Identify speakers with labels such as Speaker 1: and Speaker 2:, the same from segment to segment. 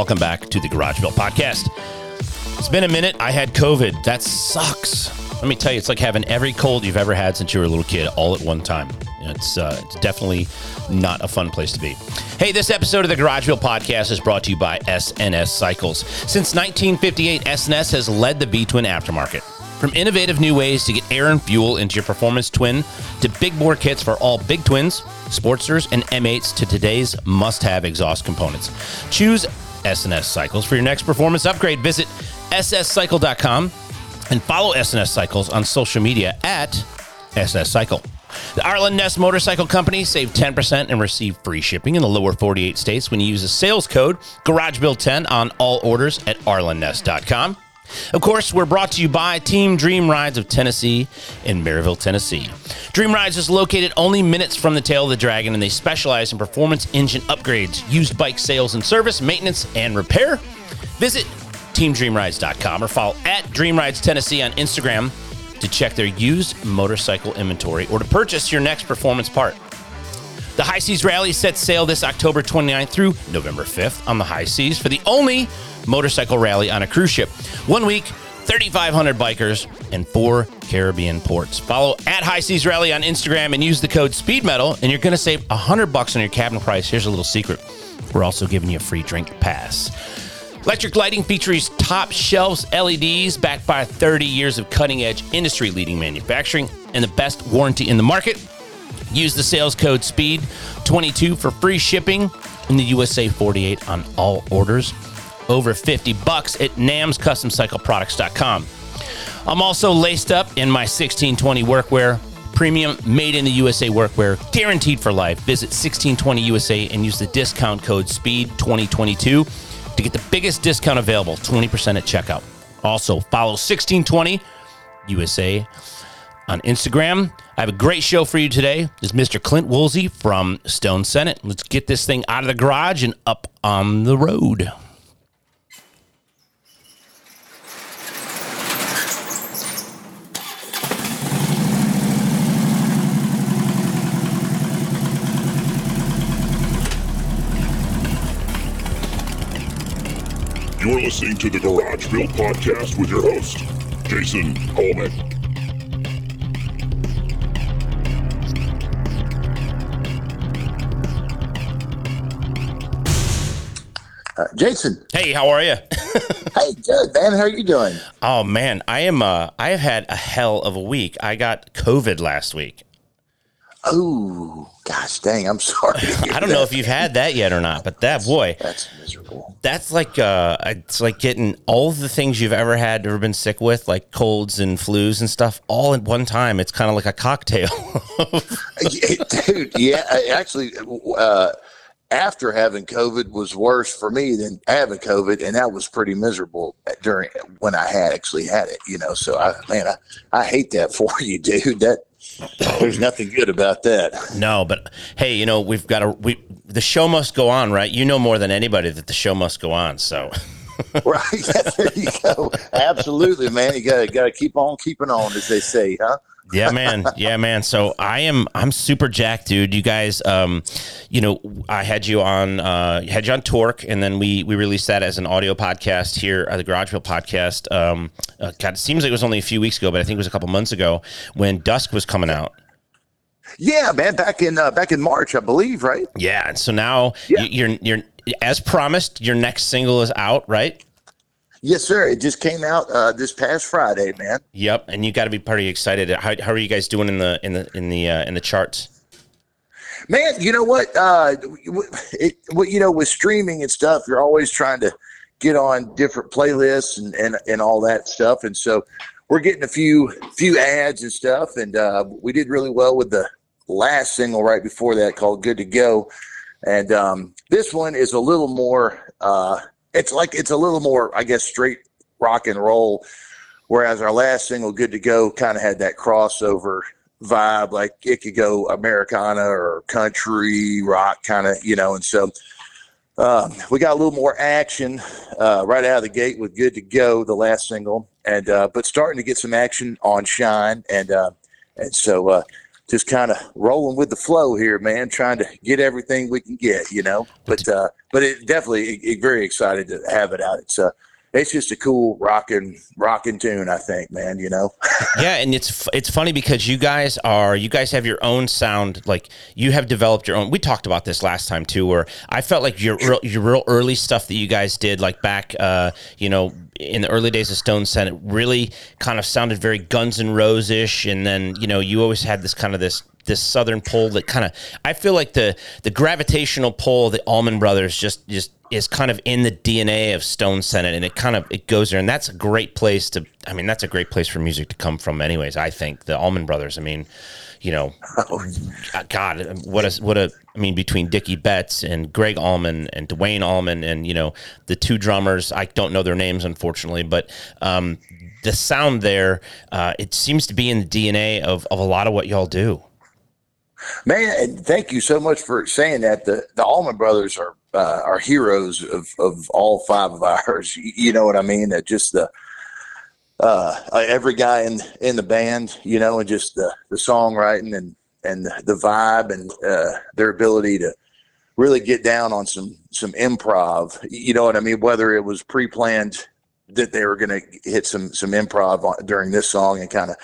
Speaker 1: Welcome back to the Garage Built Podcast. It's been a minute. I had COVID. That sucks. Let me tell you, it's like having every cold you've ever had since you were a little kid all at one time. It's, uh, it's definitely not a fun place to be. Hey, this episode of the Garage Built Podcast is brought to you by S&S Cycles. Since 1958, S&S has led the V twin aftermarket. From innovative new ways to get air and fuel into your performance twin to big bore kits for all big twins, Sportsters, and M8s to today's must have exhaust components. Choose S&S Cycles for your next performance upgrade. Visit sscycle.com and follow S&S Cycles on social media at SS Cycle. The Arlen Motorcycle Company save 10% and receive free shipping in the lower 48 states when you use the sales code GarageBuild10 on all orders at arlenness.com. Of course, we're brought to you by Team Dream Rides of Tennessee in Maryville, Tennessee. Dream Rides is located only minutes from the tail of the dragon, and they specialize in performance engine upgrades, used bike sales and service, maintenance, and repair. Visit teamdreamrides.com or follow at Dream Rides Tennessee on Instagram to check their used motorcycle inventory or to purchase your next performance part. The High Seas Rally sets sail this October 29th through November 5th on the high seas for the only motorcycle rally on a cruise ship. One week, 3,500 bikers, and four Caribbean ports. Follow at High Seas Rally on Instagram and use the code SPEEDMETAL, and you're going to save 100 bucks on your cabin price. Here's a little secret we're also giving you a free drink pass. Electric lighting features top shelves LEDs backed by 30 years of cutting edge industry leading manufacturing and the best warranty in the market. Use the sales code SPEED22 for free shipping in the USA 48 on all orders over 50 bucks at namscustomcycleproducts.com. I'm also laced up in my 1620 workwear, premium made in the USA workwear, guaranteed for life. Visit 1620 USA and use the discount code SPEED2022 to get the biggest discount available, 20% at checkout. Also, follow 1620 USA on Instagram. I have a great show for you today. This is Mr. Clint Woolsey from Stone Senate. Let's get this thing out of the garage and up on the road.
Speaker 2: You're listening to the Garage Built Podcast with your host, Jason Coleman.
Speaker 3: Uh, Jason,
Speaker 1: Hey, how are you?
Speaker 3: hey, good man. How are you doing?
Speaker 1: oh man, I am. Uh, I have had a hell of a week. I got COVID last week.
Speaker 3: Oh, gosh, dang! I'm sorry.
Speaker 1: I don't know if you've had that yet or not, but that boy,
Speaker 3: That's miserable.
Speaker 1: that's like uh, it's like getting all the things you've ever had, ever been sick with, like colds and flus and stuff, all at one time. It's kind of like a cocktail.
Speaker 3: Dude, yeah. Actually, uh, after having COVID was worse for me than having COVID, and that was pretty miserable during when I had actually had it. You know, so I man, I, I hate that for you, dude. That there's nothing good about that.
Speaker 1: no, but hey, you know we've got to. We the show must go on, right? You know more than anybody that the show must go on. So.
Speaker 3: Right? Yeah, there you go. Absolutely, man. You gotta got to keep on keeping on, as they say, huh?
Speaker 1: Yeah man yeah man so i am i'm super jacked dude you guys um you know i had you on uh had you on torque and then we we released that as an audio podcast here at the garage built podcast um uh, god it seems like it was only a few weeks ago but i think it was a couple months ago when dusk was coming out
Speaker 3: Yeah, man. Back in uh, back in March, I believe, right?
Speaker 1: yeah and so now
Speaker 3: Yeah.
Speaker 1: you, you're you're as promised your next single is out right
Speaker 3: Yes, sir. It just came out uh, this past Friday, man.
Speaker 1: yep and you got to be pretty excited how, how are you guys doing in the in the in the uh, in the charts
Speaker 3: Man, you know what? Uh, it, what you know, with streaming and stuff, you're always trying to get on different playlists and, and, and all that stuff. And so we're getting a few few ads and stuff, and uh, we did really well with the last single right before that called "Good to Go." And um, this one is a little more uh, it's like it's a little more, I guess, straight rock and roll. Whereas our last single, "Good to Go," kind of had that crossover vibe, like it could go Americana or country rock, kind of, you know. And so um, we got a little more action uh, right out of the gate with "Good to Go," the last single, and uh, but starting to get some action on "Shine," and uh, and so uh, just kind of rolling with the flow here, man. Trying to get everything we can get, you know. But uh, but it definitely it, it very excited to have it out. It's uh, it's just a cool rocking rocking tune, I think, man. You know.
Speaker 1: yeah, and it's it's funny because you guys are you guys have your own sound. Like you have developed your own. We talked about this last time too, where I felt like your real, your real early stuff that you guys did, like back, uh, you know, in the early days of Stone Senate, really kind of sounded very Guns and Roses ish, and then you know you always had this kind of this this southern pull that kind of I feel like the the gravitational pull of the Allman Brothers just just is kind of in the DNA of Stone Senate, and it kind of it goes there, and that's a great place to. I mean, that's a great place for music to come from, anyways. I think the Allman Brothers. I mean, you know, oh. God, what a what a. I mean, between Dickey Betts and Gregg Allman and Duane Allman, and you know, the two drummers. I don't know their names, unfortunately, but um, the sound there, uh, it seems to be in the DNA of of a lot of what y'all do.
Speaker 3: Man, thank you so much for saying that. The the Allman Brothers are uh, are heroes of, of all five of ours. You know what I mean? That just the uh, every guy in in the band, you know, and just the the songwriting and and the vibe and uh, their ability to really get down on some some improv. You know what I mean? Whether it was pre planned that they were going to hit some some improv during this song and kind of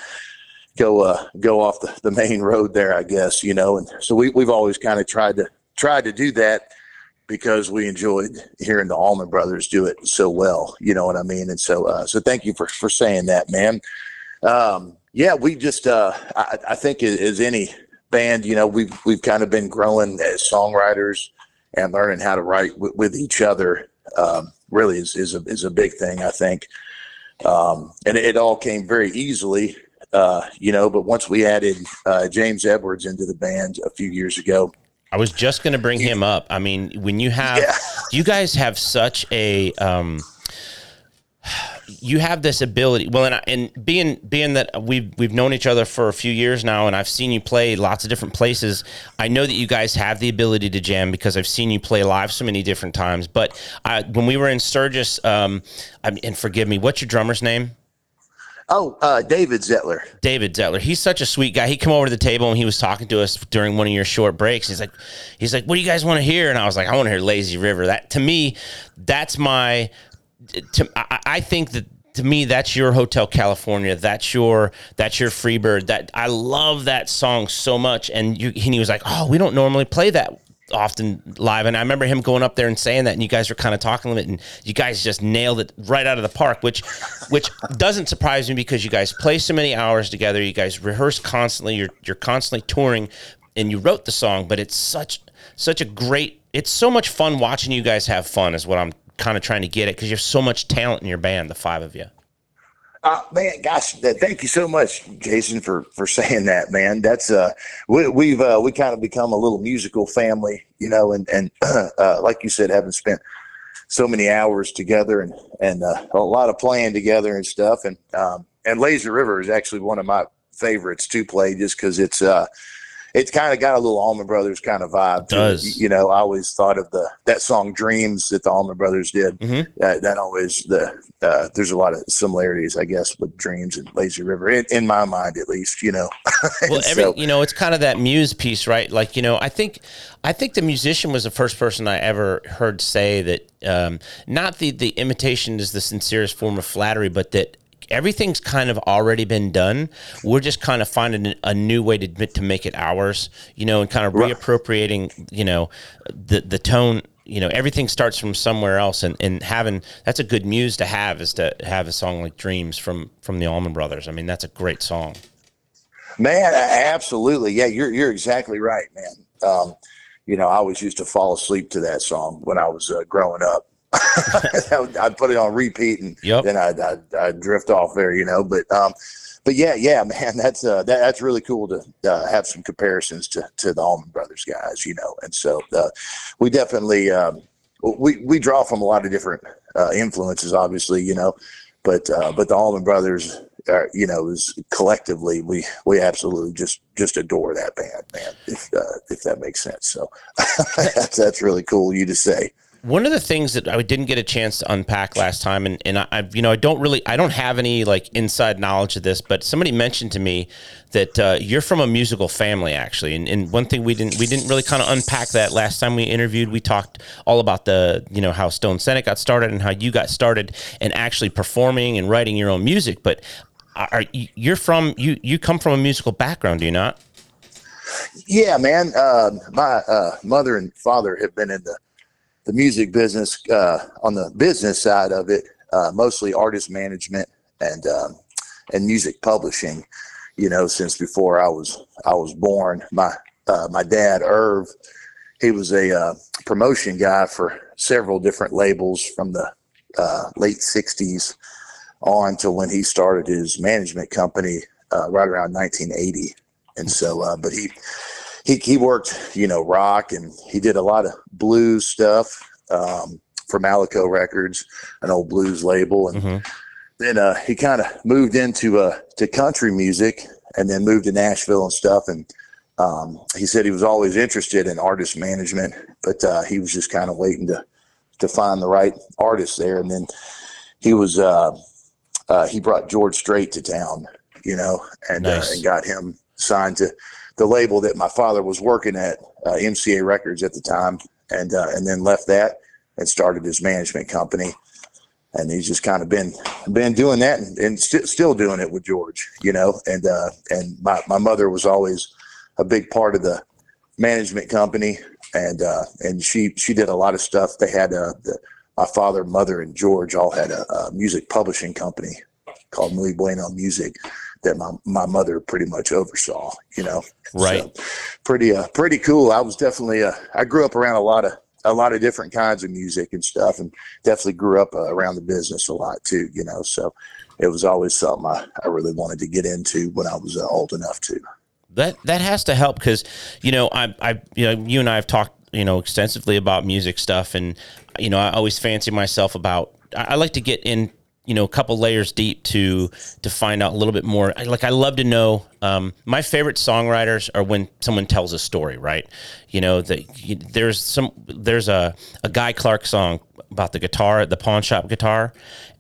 Speaker 3: go uh, go off the, the main road there, I guess. You know, and so we we've always kind of tried to tried to do that because we enjoyed hearing the Allman Brothers do it so well. You know what I mean? And so, uh, so thank you for for saying that, man. Um, yeah, we just, uh, I, I think as any band, you know, we've we've kind of been growing as songwriters and learning how to write w- with each other. Um, really is is a is a big thing, I think. Um, and it, it all came very easily, uh, you know. But once we added uh, James Edwards into the band a few years ago,
Speaker 1: I was just going to bring him up. I mean, when you have, yeah. you guys have such a, um, you have this ability. Well, and, and being being that we've we've known each other for a few years now, and I've seen you play lots of different places. I know that you guys have the ability to jam because I've seen you play live so many different times. But I, when we were in Sturgis, um, I, and forgive me, what's your drummer's name?
Speaker 3: Oh, uh, David Zettler.
Speaker 1: David Zettler. He's such a sweet guy. He came over to the table and he was talking to us during one of your short breaks. He's like, he's like, what do you guys want to hear? And I was like, I want to hear Lazy River. That to me, that's my. To, I, I think that to me that's your hotel california that's your that's your freebird that i love that song so much and you and he was like oh we don't normally play that often live. And I remember him going up there and saying that, and you guys were kind of talking a it, and you guys just nailed it right out of the park, which which doesn't surprise me because you guys play so many hours together. You guys rehearse constantly. You're you're constantly touring, and you wrote the song. But it's such such a great. It's so much fun watching you guys have fun. Is what I'm kind of trying to get at because you have so much talent in your band, the five of you.
Speaker 3: Uh, man, gosh, thank you so much, Jason, for for saying that, man. That's uh, we, we've uh, we kind of become a little musical family, you know, and and uh, like you said, having spent so many hours together and and uh, a lot of playing together and stuff, and um, and Lazy River is actually one of my favorites to play just because it's uh it's kind of got a little Allman Brothers kind of vibe. It
Speaker 1: does
Speaker 3: you know? I always thought of the that song "Dreams" that the Allman Brothers did. Mm-hmm. Uh, that always the uh, there's a lot of similarities, I guess, with "Dreams" and "Lazy River" in, in my mind, at least. You know.
Speaker 1: well, every so, you know, it's kind of that muse piece, right? Like you know, I think I think the musician was the first person I ever heard say that um, not the the imitation is the sincerest form of flattery, but that everything's kind of already been done. We're just kind of finding a new way to to make it ours, you know, and kind of reappropriating, you know, the the tone. You know, everything starts from somewhere else, and, and having that's a good muse to have is to have a song like "Dreams" from from the Allman Brothers. I mean, that's a great song.
Speaker 3: Man, absolutely, yeah, you're you're exactly right, man. Um, you know, I always used to fall asleep to that song when I was uh, growing up. I'd put it on repeat and yep. then I'd, I'd, I'd, drift off there, you know. But um, but yeah, yeah, man, that's uh, that, that's really cool to uh, have some comparisons to to the Allman Brothers guys, you know. And so uh, we definitely um, we we draw from a lot of different uh, influences, obviously, you know, but uh, but the Allman Brothers, are, you know, is collectively we we absolutely just just adore that band, man. If uh, if that makes sense, so that's that's really cool you to say
Speaker 1: one of the things that I didn't get a chance to unpack last time, and, and I, you know, I don't really, I don't have any like inside knowledge of this, but somebody mentioned to me that uh, you're from a musical family, actually. And, and, one thing we didn't, we didn't really kind of unpack that last time we interviewed. We talked all about the, you know, how Stone Senate got started and how you got started and actually performing and writing your own music. But are you're from you? You come from a musical background, do you not?
Speaker 3: Yeah, man. Uh, my uh, mother and father have been in the the music business uh, on the business side of it, uh, mostly artist management and um, and music publishing. You know, since before I was I was born, my uh, my dad Erv, he was a uh, promotion guy for several different labels from the uh, late '60s on to when he started his management company uh, right around 1980. And so, but he he he worked, you know, rock, and he did a lot of blues stuff um, for Malaco Records, an old blues label, and mm-hmm. then uh, he kind of moved into uh, to country music, and then moved to Nashville and stuff. And um, he said he was always interested in artist management, but uh, he was just kind of waiting to to find the right artist there. And then he was uh, uh, he brought George Strait to town, you know, and uh, nice. and got him signed to the label that my father was working at, uh, MCA Records at the time, and uh, and then left that and started his management company. And he's just kind of been been doing that and, and st- still doing it with George, you know. And uh, and my, my mother was always a big part of the management company, and uh, and she she did a lot of stuff. They had uh, the, my father, mother, and George all had a, a music publishing company called Muy Bueno Music that my, my mother pretty much oversaw, you know.
Speaker 1: Right. So,
Speaker 3: pretty uh pretty cool. I was definitely uh I grew up around a lot of a lot of different kinds of music and stuff and definitely grew up uh, around the business a lot too, you know. So it was always something I, I really wanted to get into when I was uh, old enough to.
Speaker 1: That that has to help because you know I I you know you and I have talked you know extensively about music stuff and you know I always fancy myself about I like to get in you know a couple layers deep to to find out a little bit more. Like i love to know um, my favorite songwriters are when someone tells a story right? You know that there's some there's a, a guy clark song about the guitar the pawn shop guitar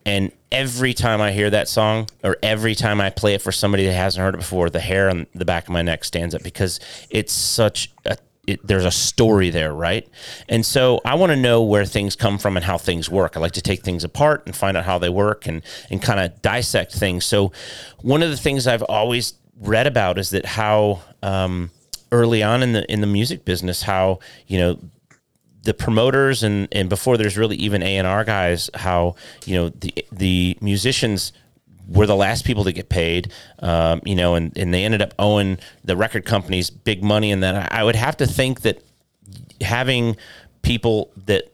Speaker 1: and every time i hear that song or every time i play it for somebody that hasn't heard it before the hair on the back of my neck stands up because it's such a it, there's a story there, right? And so I want to know where things come from and how things work. I like to take things apart and find out how they work and and kind of dissect things. So one of the things I've always read about is that how um, early on in the in the music business, how you know the promoters and and before there's really even A and R guys, how you know the the musicians were the last people to get paid, um, you know, and, and they ended up owing the record companies big money. And then I would have to think that having people that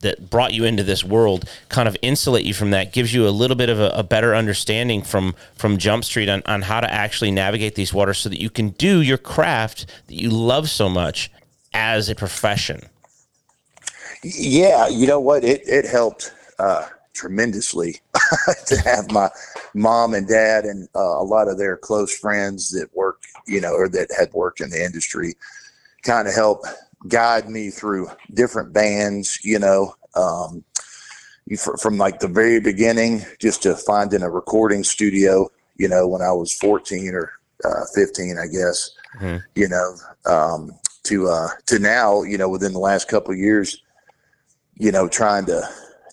Speaker 1: that brought you into this world kind of insulate you from that gives you a little bit of a, a, better understanding from from jump street on, on how to actually navigate these waters so that you can do your craft that you love so much as a profession
Speaker 3: yeah you know what it it helped uh tremendously to have my mom and dad and uh, a lot of their close friends that work, you know, or that had worked in the industry kind of help guide me through different bands, you know, um, from like the very beginning, just to finding a recording studio, you know, when I was 14 or uh, 15, I guess, mm-hmm. you know, um, to, uh, to now, you know, within the last couple of years, you know, trying to,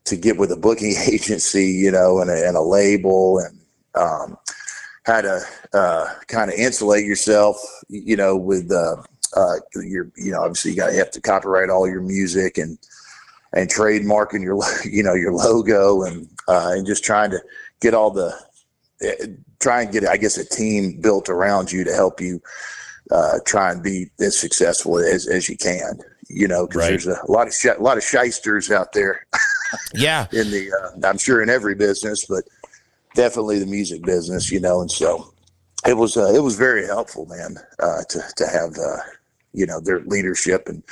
Speaker 3: to get with a booking agency, you know, and a, and a label and um, how to uh, kind of insulate yourself, you know, with uh, uh, your, you know, obviously you got to have to copyright all your music and and trademarking your, you know, your logo and uh, and just trying to get all the eh, try and get, I guess, a team built around you to help you uh, try and be as successful as, as you can. You know, because right. there's a, a lot of sh- a lot of shysters out there.
Speaker 1: yeah.
Speaker 3: In the, uh, I'm sure in every business, but definitely the music business, you know, and so it was, uh, it was very helpful, man, uh, to, to have, uh, you know, their leadership and,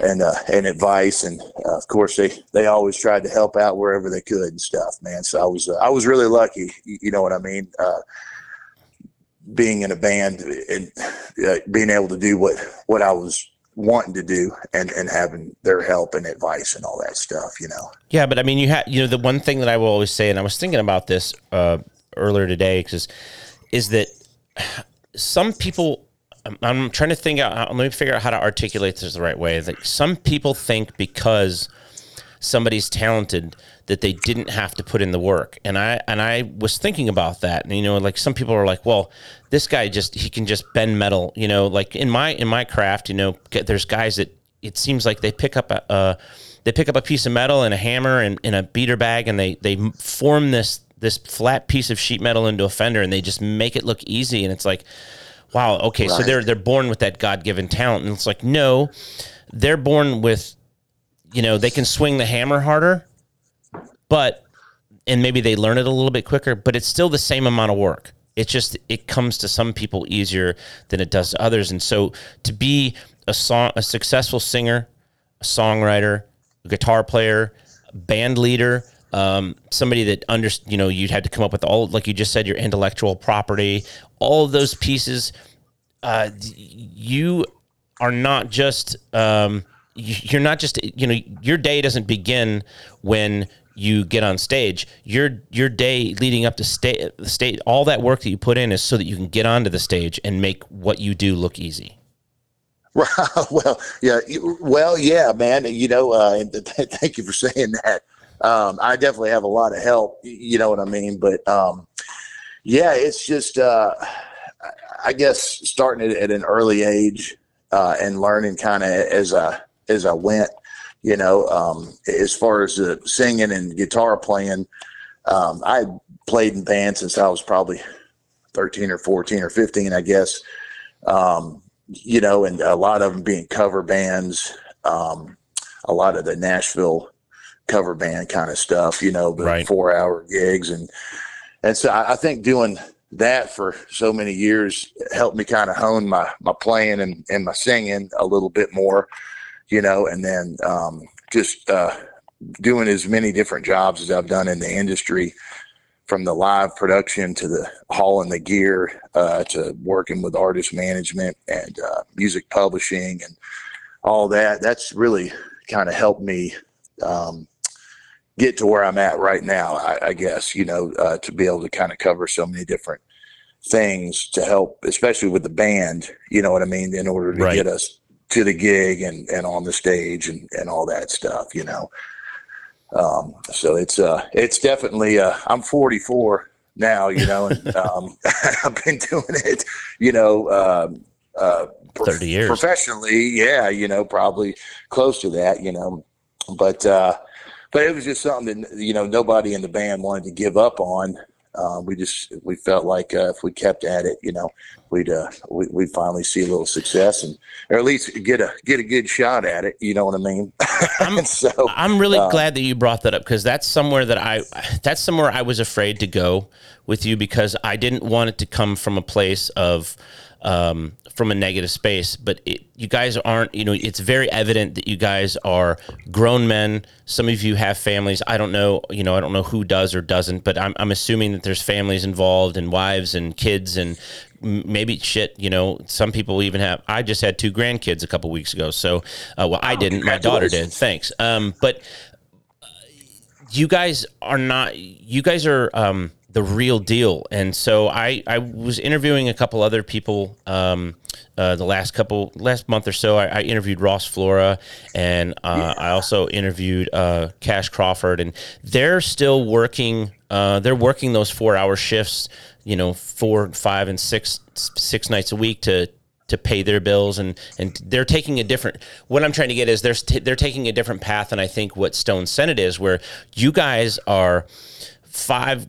Speaker 3: and uh, and advice, and uh, of course they they always tried to help out wherever they could and stuff, man. So I was uh, I was really lucky, you, know what I mean. Uh, being in a band and uh, being able to do what what I was wanting to do and and having their help and advice and all that stuff you know
Speaker 1: Yeah, but I mean, you had you know the one thing that I will always say, and I was thinking about this uh, earlier today, because is that some people. I'm, I'm trying to think out. Let me figure out how to articulate this the right way. Like some people think because somebody's talented that they didn't have to put in the work, and I and I was thinking about that. And you know, like some people are like, well, this guy just he can just bend metal. You know, like in my in my craft, you know, there's guys that it seems like they pick up a. a they pick up a piece of metal and a hammer and in a beater bag and they they form this this flat piece of sheet metal into a fender and they just make it look easy and it's like wow okay so they're they're born with that god-given talent and it's like no they're born with you know they can swing the hammer harder but and maybe they learn it a little bit quicker but it's still the same amount of work. It just it comes to some people easier than it does to others. And so to be a song a successful singer a songwriter a guitar player band leader um, somebody that under you know you'd had to come up with all like you just said your intellectual property all of those pieces uh, you are not just um, you're not just you know your day doesn't begin when you get on stage your your day leading up to state state all that work that you put in is so that you can get onto the stage and make what you do look easy
Speaker 3: Right. well, yeah. Well, yeah, man. You know, uh, and th- thank you for saying that. Um, I definitely have a lot of help. You know what I mean? But um, yeah, it's just, uh, I- I guess, starting it at an early age uh, and learning kind of as I as I went. You know, um, as far as the singing and guitar playing, um, I played in bands since I was probably thirteen or fourteen or fifteen, I guess. Um, you know, and a lot of them being cover bands, um, a lot of the Nashville cover band kind of stuff, you know, but
Speaker 1: Right.
Speaker 3: four hour gigs. And, and so I, I think doing that for so many years helped me kind of hone my, my playing and, and my singing a little bit more, you know, and then, um, just, uh, doing as many different jobs as I've done in the industry, from the live production to the hauling the gear uh, to working with artist management and uh, music publishing and all that. That's really kind of helped me um, get to where I'm at right now. I, I guess you know uh, to be able to kind of cover so many different things to help, especially with the band. You know what I mean? In order to
Speaker 1: Right.
Speaker 3: get us to the gig and, and on the stage and, and all that stuff. You know. Um, so it's uh it's definitely uh I'm 44 now, you know, and um I've been doing it, you know, um uh prof-
Speaker 1: 30 years.
Speaker 3: professionally, yeah, you know, probably close to that, you know. But uh but it was just something that you know nobody in the band wanted to give up on. Uh, we just we felt like uh, if we kept at it, you know, we'd uh, we, we'd finally see a little success and or at least get a get a good shot at it. You know what I mean? and so
Speaker 1: I'm really
Speaker 3: Um,
Speaker 1: glad that you brought that up because that's somewhere that I that's somewhere I was afraid to go with you because I didn't want it to come from a place of um, from a negative space. But it, you guys aren't. You know, it's very evident that you guys are grown men. Some of you have families. I don't know. You know, I don't know who does or doesn't, but I'm I'm assuming that there's families involved and wives and kids and maybe shit. You know, some people even have. I just had two grandkids a couple weeks ago. So, uh, well, I didn't. My daughter did. Thanks. Um, but you guys are not you guys are um, the real deal. And so i i was interviewing a couple other people um, uh, the last couple last month or so i, I interviewed ross flora and uh, i also interviewed uh, cash crawford. And they're still working uh, they're working those four hour shifts you know four five and six six nights a week to to pay their bills. And and they're taking a different what I'm trying to get is they're they're taking a different path and I think what Stone Senate is where you guys are five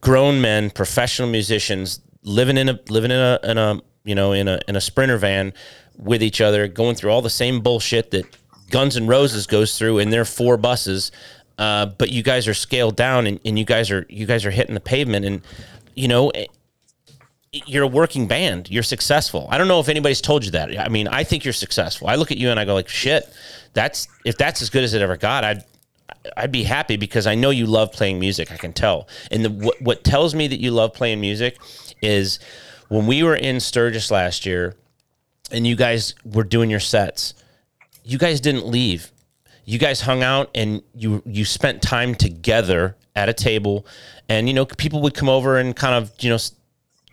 Speaker 1: grown men professional musicians living in a living in a in a you know in a in a sprinter van with each other going through all the same bullshit that Guns N' Roses goes through in their four buses uh, but you guys are scaled down and, and you guys are you guys are hitting the pavement and you know you're a working band. You're successful. I don't know if anybody's told you that. I mean, I think you're successful. I look at you and I go like, shit. That's if that's as good as it ever got. I'd I'd be happy because I know you love playing music. I can tell. And the, what what tells me that you love playing music is when we were in Sturgis last year, and you guys were doing your sets. You guys didn't leave. You guys hung out and you you spent time together at a table, and you know people would come over and kind of you know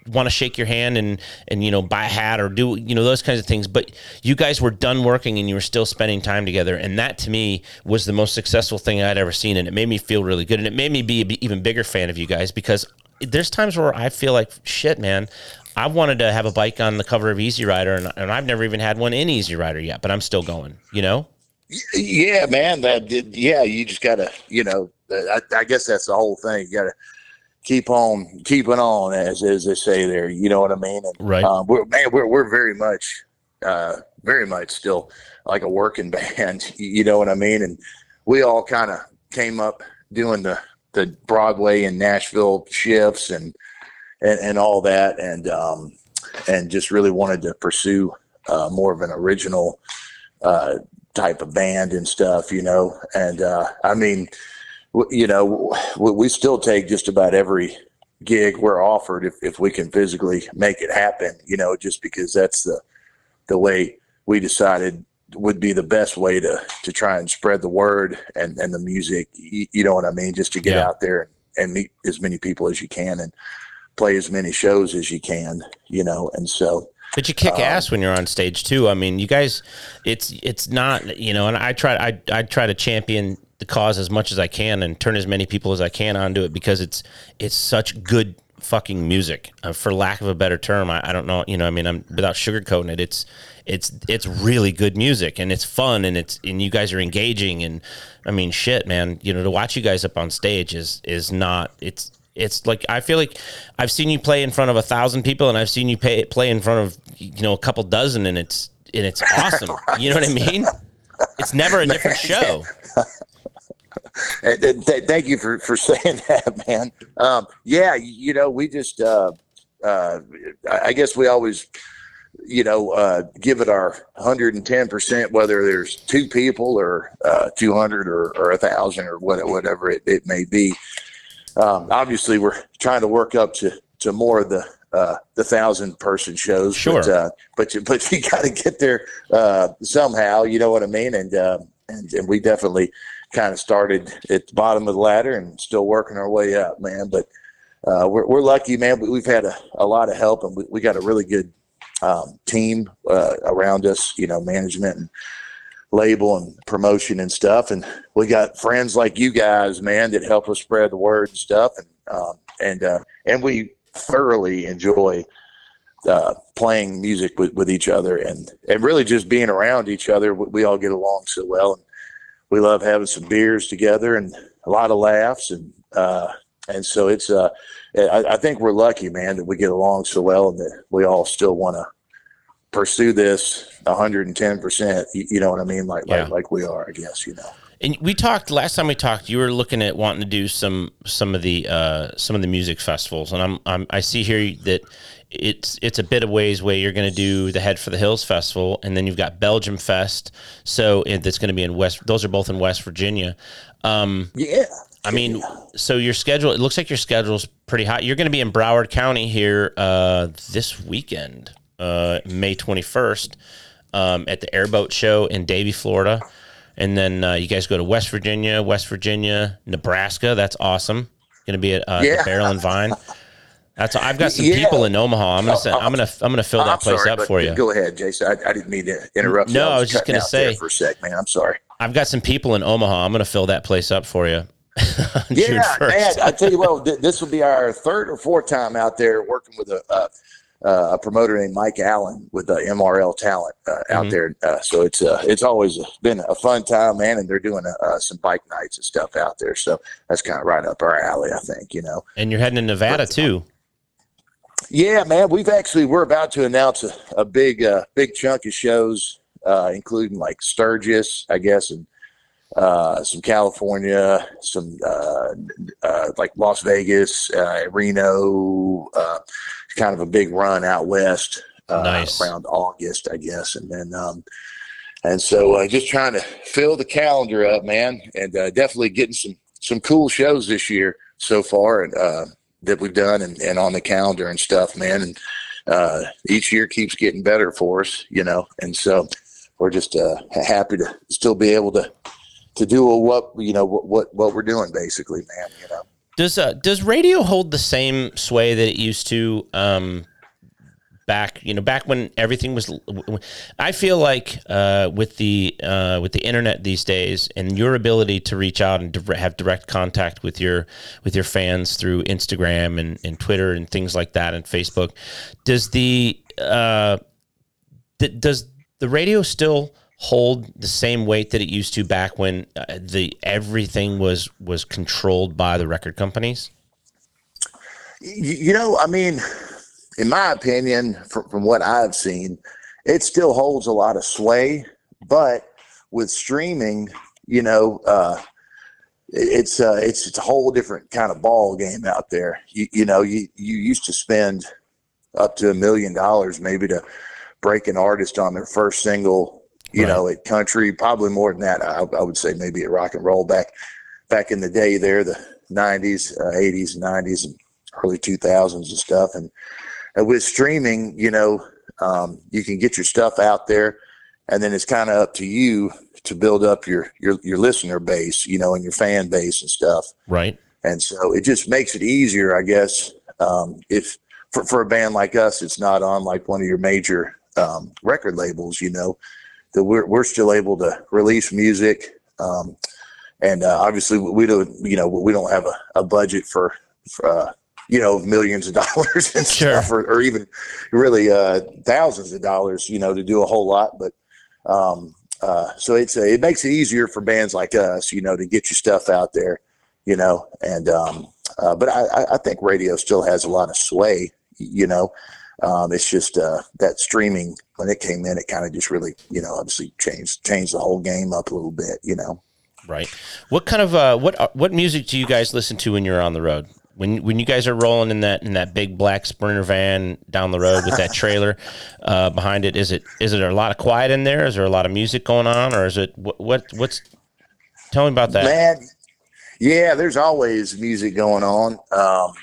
Speaker 1: want to shake your hand and and you know buy a hat or do you know those kinds of things but you guys were done working and you were still spending time together and that to me was the most successful thing i'd ever seen and it made me feel really good and it made me be an even bigger fan of you guys because there's times where i feel like shit man i wanted to have a bike on the cover of easy rider and, and i've never even had one in easy rider yet but i'm still going you know?
Speaker 3: Yeah man that did yeah you just gotta you know I, I guess that's the whole thing you gotta keep on keeping on, as as they say there. You know what I mean? And,
Speaker 1: right.
Speaker 3: Um, we're, man, we're we're very much, uh, very much still like a working band. You know what I mean? And we all kind of came up doing the the Broadway and Nashville shifts and and and all that, and um, and just really wanted to pursue uh, more of an original uh, type of band and stuff. You know, and uh, I mean you know, we still take just about every gig we're offered if, if we can physically make it happen, you know, just because that's the, the way we decided would be the best way to, to try and spread the word and, and the music, you, know what I mean? Just to get yeah. out there and meet as many people as you can and play as many shows as you can, you know? And so,
Speaker 1: but you kick um, ass when you're on stage too. I mean, you guys, it's it's not you know, and I try I I try to champion the cause as much as I can and turn as many people as I can onto it because it's it's such good fucking music. Uh, for lack of a better term, I, I, don't know. You know, I mean, I'm without sugarcoating it. It's it's it's really good music and it's fun and it's and you guys are engaging and I mean, shit, man. You know, to watch you guys up on stage is is not. It's it's like I feel like I've seen you play in front of a thousand people and I've seen you pay, play in front of you know a couple dozen and it's and it's awesome. you know what I mean? It's never a different show.
Speaker 3: Thank you for, for saying that, man. Um, yeah, you know, we just, uh, uh, I guess we always, you know, uh, give it our 110%, whether there's two people or uh, 200 or, or a thousand or whatever it, it may be. Um, obviously, we're trying to work up to, to more of the uh, the thousand person shows.
Speaker 1: Sure.
Speaker 3: But, uh, but you but you got to get there uh, somehow. You know what I mean? And uh, and and we definitely kind of started at the bottom of the ladder and still working our way up, man. But uh, we're, we're lucky, man. We've had a, a lot of help and we, we got a really good um, team uh, around us, you know, management and label and promotion and stuff. And we got friends like you guys, man, that help us spread the word and stuff. And, um, and, uh, and we thoroughly enjoy uh, playing music with, with each other and, and really just being around each other. We, we all get along so well. And, we love having some beers together and a lot of laughs and uh, and so it's uh, I, I, think we're lucky, man, that we get along so well and that we all still want to pursue this 110 percent. You know what I mean? Like, yeah. like like we are, I guess. You know.
Speaker 1: And we talked last time we talked. You were looking at wanting to do some some of the uh, some of the music festivals, and I'm, I'm I see here that it's it's a bit of ways where you're going to do the Head for the Hills festival, and then you've got Belgium Fest. So that's going to be in West. Those are both in West Virginia.
Speaker 3: Um, yeah.
Speaker 1: I mean, so your schedule. It looks like your schedule's pretty hot. You're going to be in Broward County here uh, this weekend, uh, May 21st, um, at the Airboat Show in Davie, Florida, and then uh, you guys go to West Virginia, West Virginia, Nebraska. That's awesome. Going to be at uh, yeah. the Barrel and Vine. That's I've got some yeah. people in Omaha. I'm gonna send, I'm gonna I'm gonna fill that I'm place sorry, up for you.
Speaker 3: Go ahead, Jason. I, I didn't mean to interrupt.
Speaker 1: No,
Speaker 3: you. I
Speaker 1: was, I was just gonna say
Speaker 3: for a sec, man. I'm sorry.
Speaker 1: I've got some people in Omaha. I'm gonna fill that place up for you.
Speaker 3: yeah, man. I tell you what, th- this will be our third or fourth time out there working with a. Uh, uh, a promoter named Mike Allen with uh, MRL Talent uh, out mm-hmm. there. Uh, so it's uh, it's always been a fun time, man. And they're doing uh, some bike nights and stuff out there. So that's kind of right up our alley, I think. You know.
Speaker 1: And you're heading to Nevada but, too.
Speaker 3: Yeah, man. We've actually we're about to announce a, a big uh, big chunk of shows, uh, including like Sturgis, I guess, and uh, some California, some uh, uh, like Las Vegas, uh, Reno, uh, kind of a big run out west uh,
Speaker 1: Nice.
Speaker 3: around August, I guess, and then um, and so uh, just trying to fill the calendar up, man, and uh, definitely getting some some cool shows this year so far, and uh, that we've done and, and on the calendar and stuff, man, and uh, each year keeps getting better for us, you know, and so we're just uh, happy to still be able to to do what you know what what, what we're doing basically, man, you know.
Speaker 1: Does uh, does radio hold the same sway that it used to um, back? You know, back when everything was. I feel like uh, with the uh, with the internet these days, and your ability to reach out and have direct contact with your with your fans through Instagram and, and Twitter and things like that, and Facebook. Does the uh, th- does the radio still hold the same weight that it used to back when uh, the everything was was controlled by the record companies?
Speaker 3: You know, I mean, in my opinion, from, from what I've seen, it still holds a lot of sway. But with streaming, you know, uh, it's uh, it's it's a whole different kind of ball game out there. You, you know, you you used to spend up to a million dollars maybe to break an artist on their first single. You
Speaker 1: Right.
Speaker 3: know, at country, probably more than that. I, I would say maybe at rock and roll back back in the day there, the '90s, uh, '80s, '90s, and early 2000s and stuff. And, and with streaming, you know, um, you can get your stuff out there, and then it's kind of up to you to build up your your your listener base, you know, and your fan base and stuff.
Speaker 1: Right.
Speaker 3: And so it just makes it easier, I guess, um, if for, for a band like us, it's not on like one of your major um, record labels, you know, that we're, we're still able to release music. Um, and uh, obviously we don't, you know, we don't have a, a budget for, for uh, you know, millions of dollars and
Speaker 1: Sure.
Speaker 3: stuff, or, or even really uh, thousands of dollars, you know, to do a whole lot. But um, uh, so it's a, it makes it easier for bands like us, you know, to get your stuff out there, you know, and um, uh, but I, I- think radio still has a lot of sway, you know. Um, it's just uh, that streaming when it came in, it kind of just really, you know, obviously changed changed the whole game up a little bit, you know.
Speaker 1: Right. What kind of uh, what uh, what music do you guys listen to when you're on the road? When when you guys are rolling in that in that big black Sprinter van down the road with that trailer uh, behind it, is it is it a lot of quiet in there? Is there a lot of music going on, or is it what, what what's? Tell me about that.
Speaker 3: Man, yeah, there's always music going on. Um,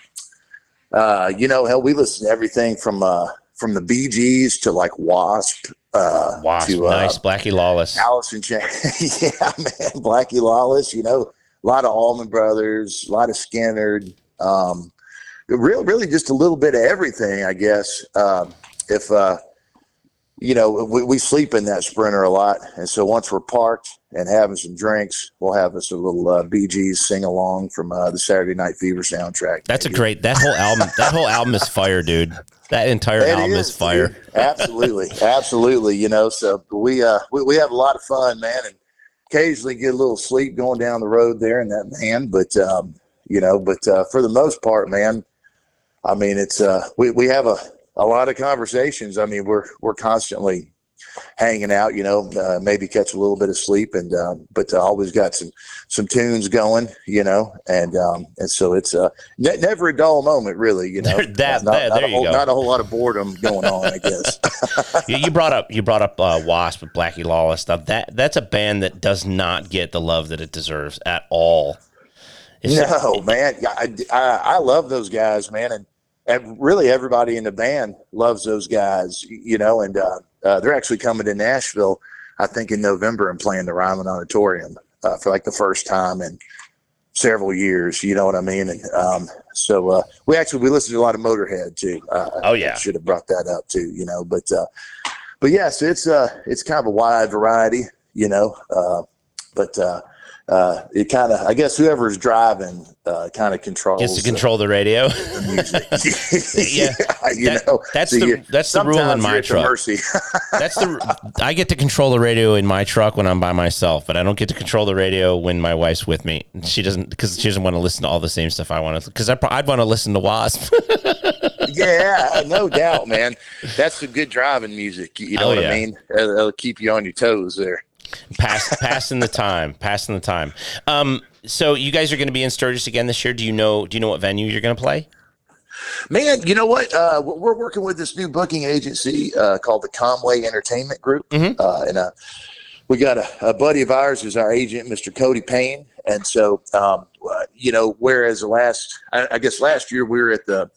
Speaker 3: uh, you know, hell, we listen to everything from uh, from the Bee Gees to like Wasp. Uh,
Speaker 1: Wasp,
Speaker 3: to, uh,
Speaker 1: nice, Blackie Lawless.
Speaker 3: Alice in Chains. yeah, man, Blackie Lawless. You know, a lot of Allman Brothers, a lot of Skynyrd. Um, real, really, just a little bit of everything, I guess. Um, if uh, you know, we, we sleep in that Sprinter a lot, and so once we're parked and having some drinks, we'll have us a little uh, Gees sing along from uh, the Saturday Night Fever soundtrack.
Speaker 1: That's a great. That whole album. That whole album is fire, dude. That entire
Speaker 3: It
Speaker 1: album is,
Speaker 3: is,
Speaker 1: fire.
Speaker 3: dude. absolutely, absolutely. You know, so we uh we, we have a lot of fun, man, and occasionally get a little sleep going down the road there in that van. But um, you know, but uh, for the most part, man, I mean, it's uh we we have a a lot of conversations. I mean, we're we're constantly hanging out. You know, uh, maybe catch a little bit of sleep, and um, but uh, always got some some tunes going. You know, and um, and so it's uh ne- never a dull moment, really. You know,
Speaker 1: That-
Speaker 3: not,
Speaker 1: that-
Speaker 3: not
Speaker 1: there
Speaker 3: a
Speaker 1: you
Speaker 3: whole,
Speaker 1: go.
Speaker 3: not a whole lot of boredom going on, I guess.
Speaker 1: you, you brought up you brought up uh, Wasp with Blackie Lawless. Now that that's a band that does not get the love that it deserves at all. It's-
Speaker 3: No, man, I, I, I love those guys, man, and and really everybody in the band loves those guys, you know. And uh, uh, they're actually coming to Nashville, I think, in November and playing the Ryman Auditorium uh, for like the first time in several years. You know what I mean? And um, so uh, we actually we listened to a lot of Motorhead too. Uh,
Speaker 1: Oh, yeah.
Speaker 3: should have brought that up too. You know, but uh, but yes, it's uh it's kind of a wide variety, you know. Uh, but uh, it kind of I guess whoever's driving uh, kind of controls
Speaker 1: gets to
Speaker 3: the-
Speaker 1: control the radio.
Speaker 3: music.
Speaker 1: Yeah,
Speaker 3: you
Speaker 1: That-
Speaker 3: know
Speaker 1: that's
Speaker 3: so
Speaker 1: the-
Speaker 3: you-
Speaker 1: that's the rule in my
Speaker 3: the
Speaker 1: truck.
Speaker 3: Mercy.
Speaker 1: That's the I get to control the radio in my truck when I'm by myself, but I don't get to control the radio when my wife's with me. She doesn't because she doesn't want to listen to all the same stuff I want to. Because I'd want to listen to Wasp.
Speaker 3: yeah, no doubt, man. That's some good driving music. You know
Speaker 1: Oh,
Speaker 3: what
Speaker 1: yeah.
Speaker 3: I mean? It'll, it'll keep you on your toes there.
Speaker 1: Pass, passing the time, passing the time. Um, so you guys are going to be in Sturgis again this year. Do you know? Do you know what venue you're going to play?
Speaker 3: Man, you know what? Uh, we're working with this new booking agency uh, called the Conway Entertainment Group,
Speaker 1: Mhm.
Speaker 3: uh, and uh, we got a, a buddy of ours who's our agent, Mr. Cody Payne. And so, um, uh, you know, whereas the last, I, I guess last year we were at the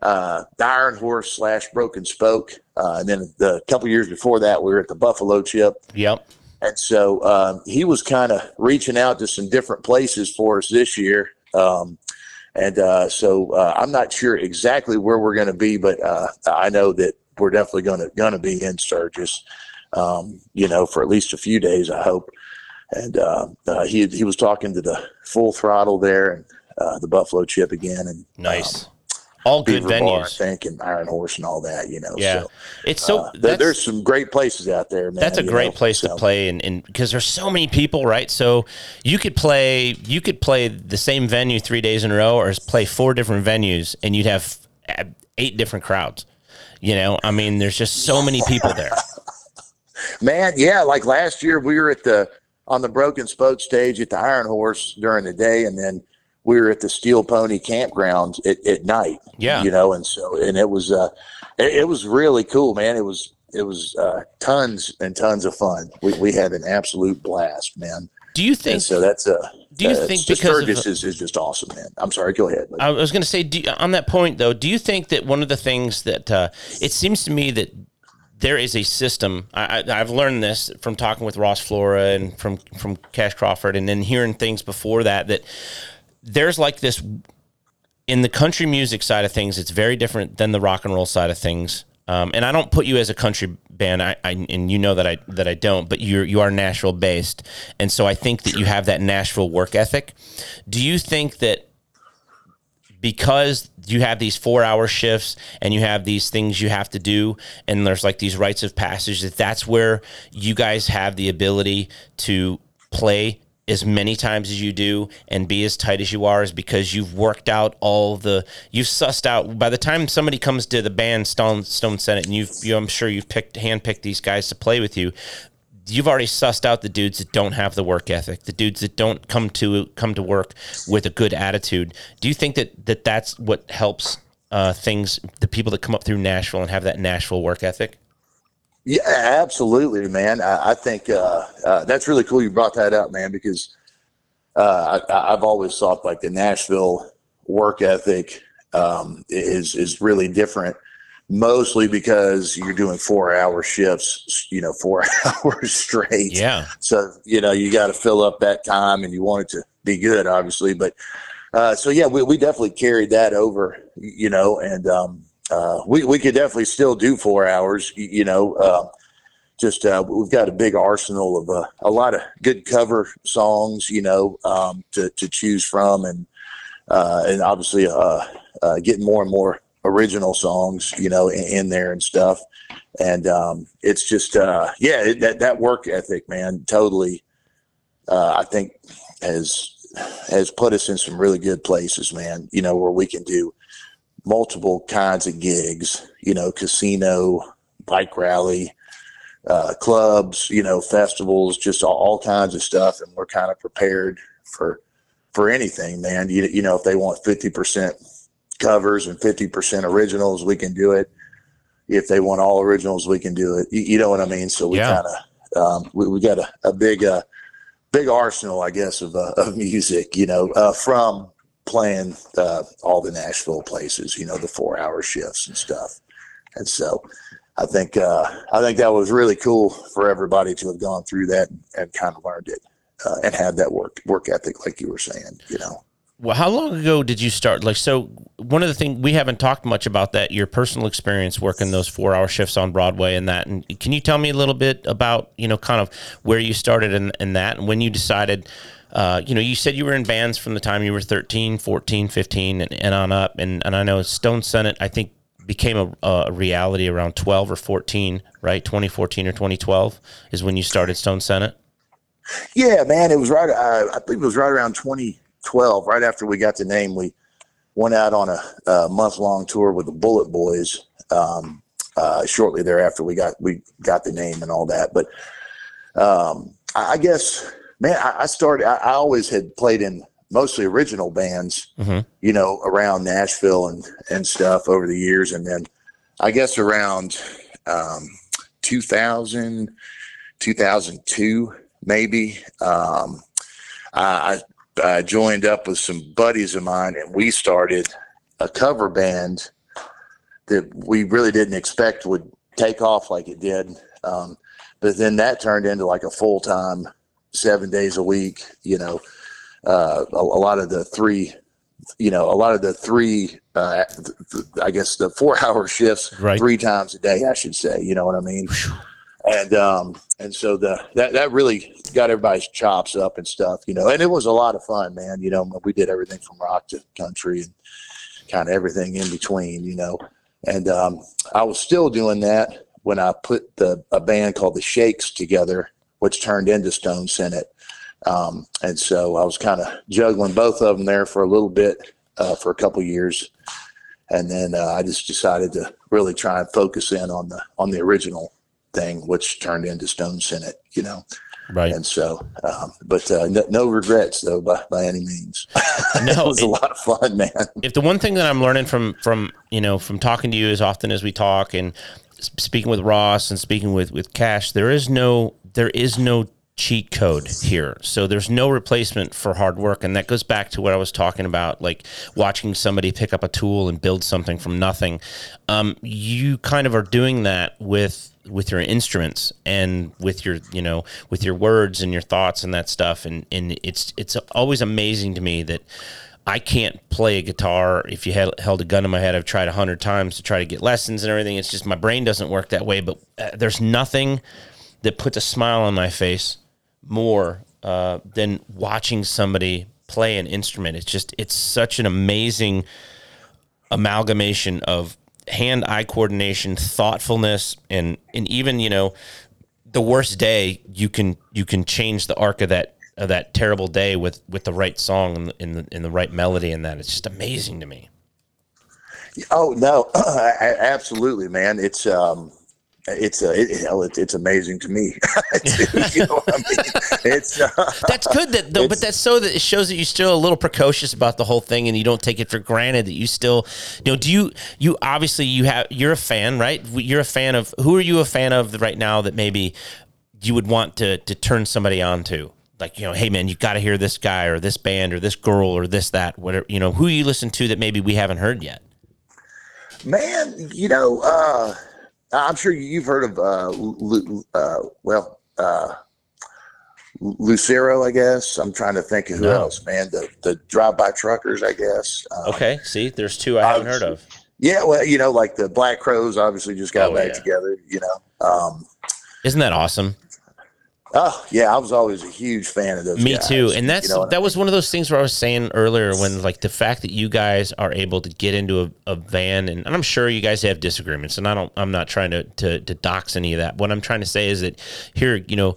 Speaker 3: uh, the Iron Horse slash Broken Spoke, uh, and then the couple years before that we were at the Buffalo Chip.
Speaker 1: Yep.
Speaker 3: And so um, he was kind of reaching out to some different places for us this year. Um, and uh, so uh, I'm not sure exactly where we're going to be, but uh, I know that we're definitely going to going to be in Sturgis, um, you know, for at least a few days, I hope. And uh, uh, he he was talking to the Full Throttle there and uh, the Buffalo Chip again, and
Speaker 1: Nice. All good
Speaker 3: Beaver Bar, I
Speaker 1: venues.
Speaker 3: think, and Iron Horse and all that, you know.
Speaker 1: Yeah.
Speaker 3: So,
Speaker 1: It's so
Speaker 3: uh, there- there's some great places out there, man.
Speaker 1: That's a great
Speaker 3: know,
Speaker 1: place to play, and, and because there's so many people, right? So you could play, you could play the same venue three days in a row, or play four different venues, and you'd have uh, eight different crowds. You know, I mean, there's just so many people there.
Speaker 3: Man, yeah, like last year we were at the on the broken spoke stage at the Iron Horse during the day, and then we were at the Steel Pony campground at, at night.
Speaker 1: Yeah.
Speaker 3: you know, and so and it was uh, it, it was really cool, man. It was it was uh, tons and tons of fun. We we had an absolute blast, man.
Speaker 1: Do you
Speaker 3: And
Speaker 1: think?
Speaker 3: so that's a.
Speaker 1: Do you
Speaker 3: uh,
Speaker 1: think because of-
Speaker 3: Sturgis is, is just awesome, man? I'm sorry, go ahead.
Speaker 1: I was going to say, do on that point though, do you think that one of the things that uh, it seems to me that there is a system. I, I, I've learned this from talking with Ross Flora and from from Cash Crawford, and then hearing things before that that there's like this in the country music side of things. It's very different than the rock and roll side of things. Um, and I don't put you as a country band, I, I and you know that I that I don't, but you're you are Nashville based, and so I think that you have that Nashville work ethic. Do you think that because you have these four hour shifts and you have these things you have to do and there's like these rites of passage that that's where you guys have the ability to play as many times as you do and be as tight as you are is because you've worked out all the you've sussed out by the time somebody comes to the band Stone Stone Senate and you've you, I'm sure you've picked handpicked these guys to play with you you've already sussed out the dudes that don't have the work ethic, the dudes that don't come to come to work with a good attitude. Do you think that, that that's what helps uh, things, the people that come up through Nashville and have that Nashville work ethic?
Speaker 3: Yeah, absolutely, man. I, I think uh, uh, that's really cool you brought that up, man, because uh, I, I've always thought like the Nashville work ethic um, is is really different, mostly because you're doing four hour shifts, you know, four hours straight.
Speaker 1: Yeah,
Speaker 3: So you know you got to fill up that time, and you want it to be good, obviously. But uh, so yeah, we, we definitely carried that over, you know, and um, uh, we we could definitely still do four hours, y- you know. Uh, just uh, we've got a big arsenal of uh, a lot of good cover songs, you know, um, to to choose from, and uh, and obviously getting more and more original songs, you know, in, in there and stuff. And um, it's just yeah, it, that that work ethic, man, totally. I think has has put us in some really good places, man. You know, where we can do multiple kinds of gigs. You know, casino, bike rally, uh, clubs. You know, festivals, just all, all kinds of stuff, and we're kind of prepared for for anything, man. You you know, if they want fifty percent covers and fifty percent originals, we can do it. If they want all originals, we can do it. You, you know what I mean? So we
Speaker 1: Yeah.
Speaker 3: kind of um, we, we got a, a big uh, big arsenal, I guess, of uh, of music. You know, uh, from playing all the Nashville places. You know, the four hour shifts and stuff. And so, I think uh, I think that was really cool for everybody to have gone through that and, and kind of learned it uh, and had that work work ethic, like you were saying. You know.
Speaker 1: Well, how long ago did you start? Like, so one of the things we haven't talked much about that your personal experience working those four hour shifts on Broadway and that. And can you tell me a little bit about you know kind of where you started in, in that and when you decided? Uh, you know, you said you were in bands from the time you were 13, 14, 15, and, and on up. And, and I know Stone Senate, I think, became a, a reality around 12 or 14, right? 2014 or 2012 is when you started Stone Senate.
Speaker 3: Yeah, man, it was right. Uh, I think it was right around 2012, right after we got the name. We went out on a, a month long tour with the BulletBoys. Um, uh, shortly thereafter, we got we got the name and all that. But um, I guess, man, I, I started. I, I always had played in mostly original bands,
Speaker 1: Mhm.
Speaker 3: you know, around Nashville and and stuff over the years, and then I guess around um, 2000, 2002, maybe. Um, I, I I joined up with some buddies of mine, and we started a cover band that we really didn't expect would take off like it did. Um, but then that turned into like a full time, seven days a week. You know, uh, a, a lot of the three, you know, a lot of the three, uh, th- th- I guess the four hour shifts
Speaker 1: Right.
Speaker 3: three times a day, I should say. You know what I mean? And um, and so the that that really got everybody's chops up and stuff. You know, and it was a lot of fun, man. You know, we did everything from rock to country and kind of everything in between. You know, and um, I was still doing that when I put the a band called the Shakes together, which turned into Stone Senate. Um, and so I was kind of juggling both of them there for a little bit uh, for a couple years, and then uh, I just decided to really try and focus in on the on the original thing, which turned into Stone Senate. You know,
Speaker 1: Right.
Speaker 3: and so, um, but uh, no, no regrets though by by any means.
Speaker 1: No, it
Speaker 3: was a lot of fun, man.
Speaker 1: if the one thing that I'm learning from from you know from talking to you as often as we talk and speaking with Ross and speaking with with Cash, there is no there is no cheat code here. So there's no replacement for hard work, and that goes back to what I was talking about, like watching somebody pick up a tool and build something from nothing. Um, you kind of are doing that with with your instruments and with your you know with your words and your thoughts and that stuff and and it's it's always amazing to me that I can't play a guitar. If you had held a gun in my head, I've tried a hundred times to try to get lessons and everything. It's just my brain doesn't work that way. But uh, there's nothing that puts a smile on my face more uh, than watching somebody play an instrument. It's just it's such an amazing amalgamation of hand-eye coordination, thoughtfulness, and and even you know the worst day you can you can change the arc of that of that terrible day with with the right song and in the in the right melody and that it's just amazing to me.
Speaker 3: Oh no, absolutely, man. It's um, it's uh, it, hell, it's it's amazing to me. you know I mean? It's uh,
Speaker 1: That's good that though, but that's so that it shows that you're still a little precocious about the whole thing and you don't take it for granted that you still you know do you you obviously you have you're a fan right you're a fan of who are you a fan of right now that maybe you would want to to turn somebody on to like you know hey man you got to hear this guy or this band or this girl or this that whatever you know who you listen to that maybe we haven't heard yet
Speaker 3: man. You know, uh, I'm sure you've heard of uh, Lu, uh well, uh, Lucero, I guess. I'm trying to think of who
Speaker 1: No.
Speaker 3: else, man. The the drive by truckers, I guess. Um,
Speaker 1: okay see there's two I haven't heard of
Speaker 3: Yeah, well, you know, like the Black Crowes obviously just got
Speaker 1: Oh,
Speaker 3: back
Speaker 1: yeah.
Speaker 3: together. You know. Um,
Speaker 1: isn't that awesome
Speaker 3: oh yeah, I was always a huge fan of those.
Speaker 1: Me
Speaker 3: guys,
Speaker 1: too. And that's
Speaker 3: you know what I
Speaker 1: that was one of those things where I was saying earlier when like the fact that you guys are able to get into a, a van and, and I'm sure you guys have disagreements and I don't I'm not trying to, to to dox any of that. What I'm trying to say is that here, you know,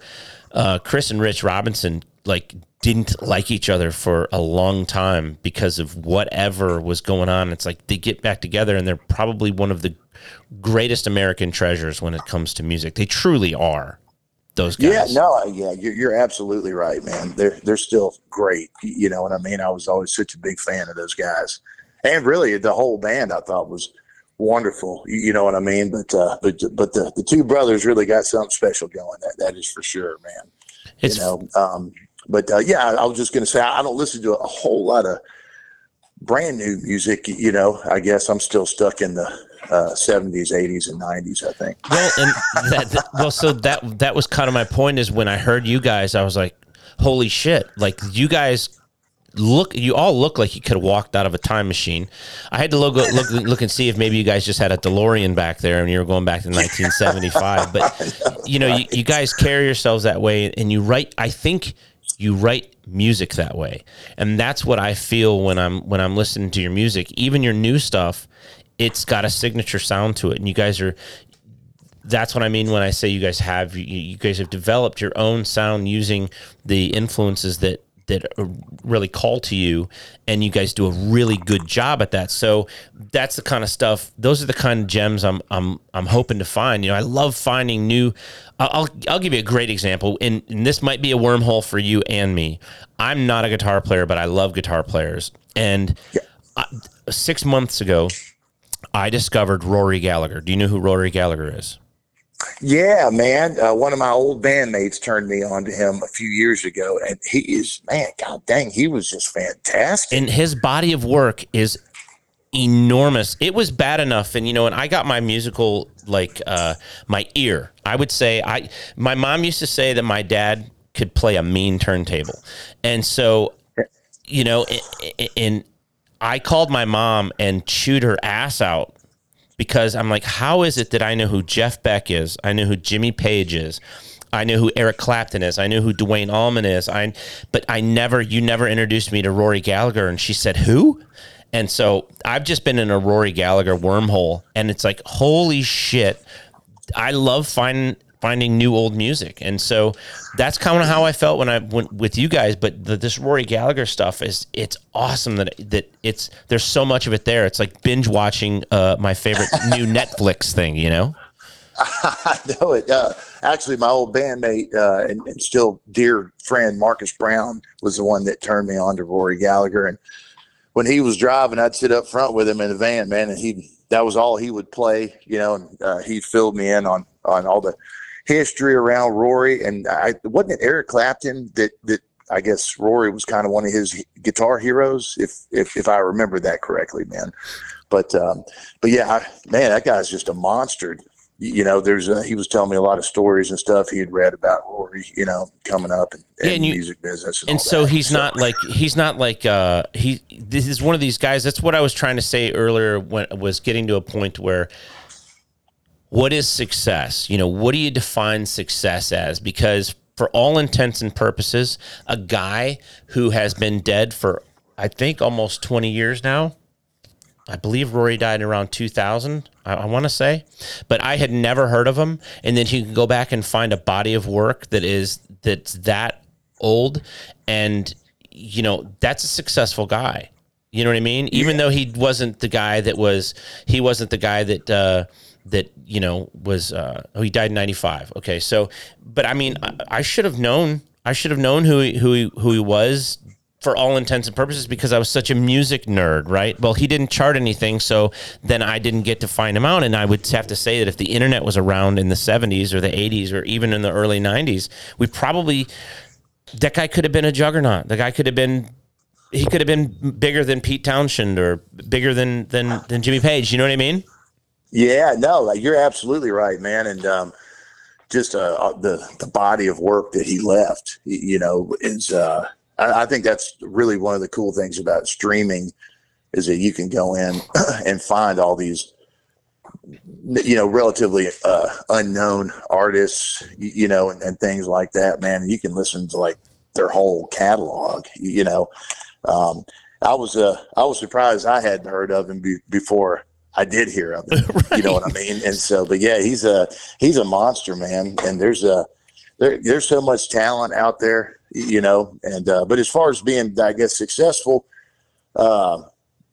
Speaker 1: uh, Chris and Rich Robinson like didn't like each other for a long time because of whatever was going on. It's like they get back together and they're probably one of the greatest American treasures when it comes to music. They truly are. Those guys.
Speaker 3: Yeah, no, yeah, you're, you're absolutely right, man. They're they're still great. You know what I mean? I was always such a big fan of those guys, and really the whole band I thought was wonderful. You, know what I mean? But uh, but but the, the two brothers really got something special going. That that is for sure, man.
Speaker 1: It's
Speaker 3: you know, um, but uh, yeah, I, I was just gonna say I don't listen to a whole lot of brand new music. You know, I guess I'm still stuck in the uh, 70s, 80s, and 90s. I think.
Speaker 1: Well, and that, that well, so that that was kind of my point. Is when I heard you guys, I was like, "Holy shit!" Like you guys look, you all look like you could have walked out of a time machine. I had to look look look and see if maybe you guys just had a DeLorean back there and you were going back to 1975. But you know, you, you guys carry yourselves that way, and you write. I think you write music that way, and that's what I feel when I'm when I'm listening to your music, even your new stuff. It's got a signature sound to it, and you guys are that's what I mean when I say you guys have you, you guys have developed your own sound using the influences that that really call to you. And you guys do a really good job at that. So that's the kind of stuff those are the kind of gems i'm i'm i'm hoping to find. You know i love finding new i'll i'll give you a great example. And, and this might be a wormhole for you and me. I'm not a guitar player but i love guitar players. And I, six months ago i discovered rory gallagher do you know who rory gallagher is
Speaker 3: Yeah, man. Uh, one of my old bandmates turned me on to him a few years ago, and he is man. God dang, he was just fantastic.
Speaker 1: and his body of work is enormous. It was bad enough, and you know, and I got my musical like uh, my ear. I would say I. My mom used to say that my dad could play a mean turntable, and so you know, in, i- and I called my mom and chewed her ass out because I'm like, how is it that I know who Jeff Beck is? I know who Jimmy Page is. I know who Eric Clapton is. I know who Duane Allman is. I, but I never, you never introduced me to Rory Gallagher. And she said, who? And so I've just been in a Rory Gallagher wormhole, and it's like, holy shit! I love finding finding new old music, and so that's kind of how I felt when I went with you guys. But the, this Rory Gallagher stuff is it's awesome that that it's there's so much of it there. It's like binge watching uh, my favorite new Netflix thing, you know.
Speaker 3: I know it. Uh, actually, my old bandmate uh, and, and still dear friend Marcus Brown was the one that turned me on to Rory Gallagher. And when he was driving, I'd sit up front with him in the van, man, and he that was all he would play, you know. And uh, he filled me in on on all the history around Rory. And I wasn't it Eric Clapton that that I guess Rory was kind of one of his guitar heroes, if if if I remember that correctly, man. But um, but yeah, I, man, that guy's just a monster you know, there's a, he was telling me a lot of stories and stuff he had read about Rory, you know, coming up and,
Speaker 1: Yeah,
Speaker 3: and
Speaker 1: and you-
Speaker 3: music business. And,
Speaker 1: and so
Speaker 3: that.
Speaker 1: he's not like he's not like uh he this is one of these guys that's what i was trying to say earlier when was getting to a point where what is success you know what do you define success as because for all intents and purposes a guy who has been dead for i think almost 20 years now I believe Rory died around 2000, I, I want to say, but I had never heard of him. And then you can go back and find a body of work that is that's that old, and you know that's a successful guy. You know what I mean? Even though he wasn't the guy that was, he wasn't the guy that uh, that you know was. Uh, oh, he died in '95. Okay, so, but I mean, I, I should have known. I should have known who he, who he, who he was for all intents and purposes because I was such a music nerd, right? Well, he didn't chart anything, so then I didn't get to find him out. And I would have to say that if the internet was around in the 70s or the 80s or even in the early 90s, we probably, that guy could have been a juggernaut. The guy could have been, he could have been bigger than Pete Townshend or bigger than, than, than Jimmy Page. You know what I mean?
Speaker 3: Yeah, no, you're absolutely right, man. And um, just uh, uh, the the body of work that he left, you know, is uh, I, I think that's really one of the cool things about streaming is that you can go in and find all these you know relatively uh, unknown artists you know and, and things like that man you can listen to like their whole catalog you know um, i was uh, i was surprised i hadn't heard of him be- before i did hear of him you know what i mean? And so but yeah he's a he's a monster man. And there's a there, there's so much talent out there you know? And uh, but as far as being i guess successful uh,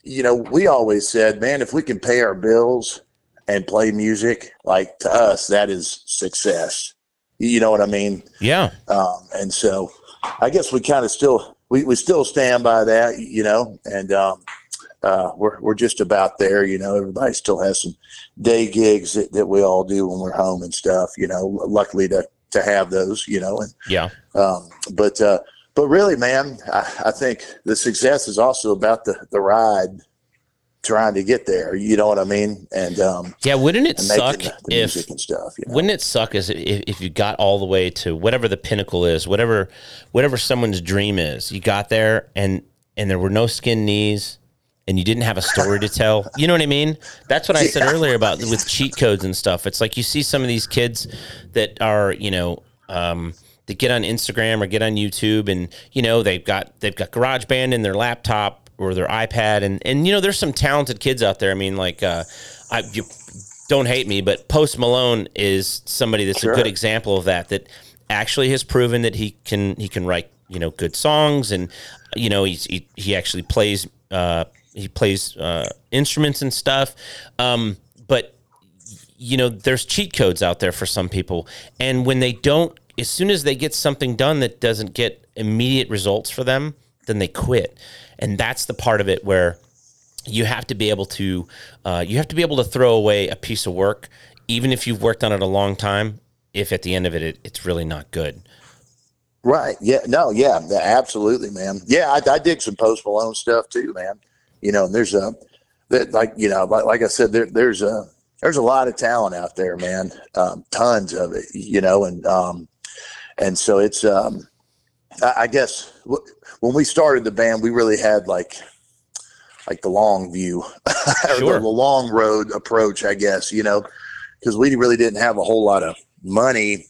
Speaker 3: you know we always said man if we can pay our bills and play music like to us that is success. You know what i mean?
Speaker 1: Yeah.
Speaker 3: um, and so i guess we kind of still we, we still stand by that you know? And um, uh, we're, we're just about there you know everybody still has some day gigs that, that we all do when we're home and stuff you know luckily to to have those you know and
Speaker 1: Yeah.
Speaker 3: um, but uh, but really, man, I, I think the success is also about the the ride, trying to get there. You know what I mean? And um,
Speaker 1: Yeah. Wouldn't it suck
Speaker 3: making the
Speaker 1: if,
Speaker 3: music and stuff. You know?
Speaker 1: Wouldn't it suck as if, if you got all the way to whatever the pinnacle is, whatever whatever someone's dream is, you got there and and there were no skin knees and you didn't have a story to tell. You know what I mean? That's what I said earlier about with cheat codes and stuff. It's like you see some of these kids that are, you know, um, that get on Instagram or get on YouTube and you know they've got they've got GarageBand in their laptop or their iPad and and you know there's some talented kids out there. I mean like uh, I you don't hate me, but Post Malone is somebody that's
Speaker 3: Sure.
Speaker 1: a good example of that. That actually has proven that he can he can write you know good songs, and you know he's, he he actually plays uh, he plays uh, instruments and stuff. Um, but you know, there's cheat codes out there for some people, and when they don't, as soon as they get something done that doesn't get immediate results for them, then they quit, and that's the part of it where you have to be able to uh, you have to be able to throw away a piece of work even if you've worked on it a long time if at the end of it, it it's really not good
Speaker 3: Right. Yeah. No. Yeah. Absolutely, man. Yeah. I, I dig some Post Malone stuff too, man. You know, and there's a that like you know, like, like I said, there, there's a there's a lot of talent out there, man. Um, tons of it. You know, and um, and so it's um, I, I guess w- when we started the band, we really had like like the long view,
Speaker 1: Sure.
Speaker 3: the, the long road approach, I guess. You know, because we really didn't have a whole lot of money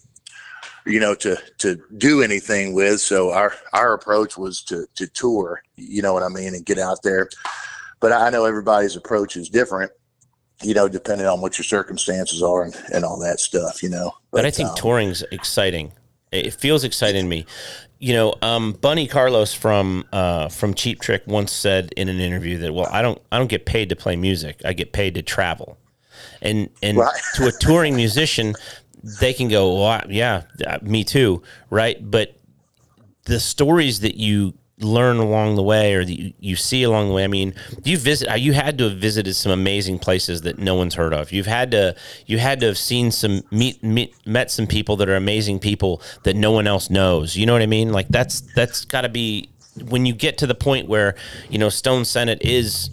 Speaker 3: you know to to do anything with so our our approach was to to tour you know what i mean and get out there but i know everybody's approach is different you know depending on what your circumstances are and, and all that stuff you know
Speaker 1: but, i think
Speaker 3: um,
Speaker 1: touring's exciting. It feels exciting to me. You know um, bunny carlos from uh, from cheap trick once said in an interview that well i don't i don't get paid to play music. I get paid to travel. And and
Speaker 3: Right.
Speaker 1: to a touring musician they can go well, I- yeah uh, me too right? But the stories that you learn along the way or that you, you see along the way. I mean you visit uh, you had to have visited some amazing places that no one's heard of. You've had to you had to have seen some meet, meet met some people that are amazing people that no one else knows. You know what i mean? Like that's that's got to be when you get to the point where you know stone senate is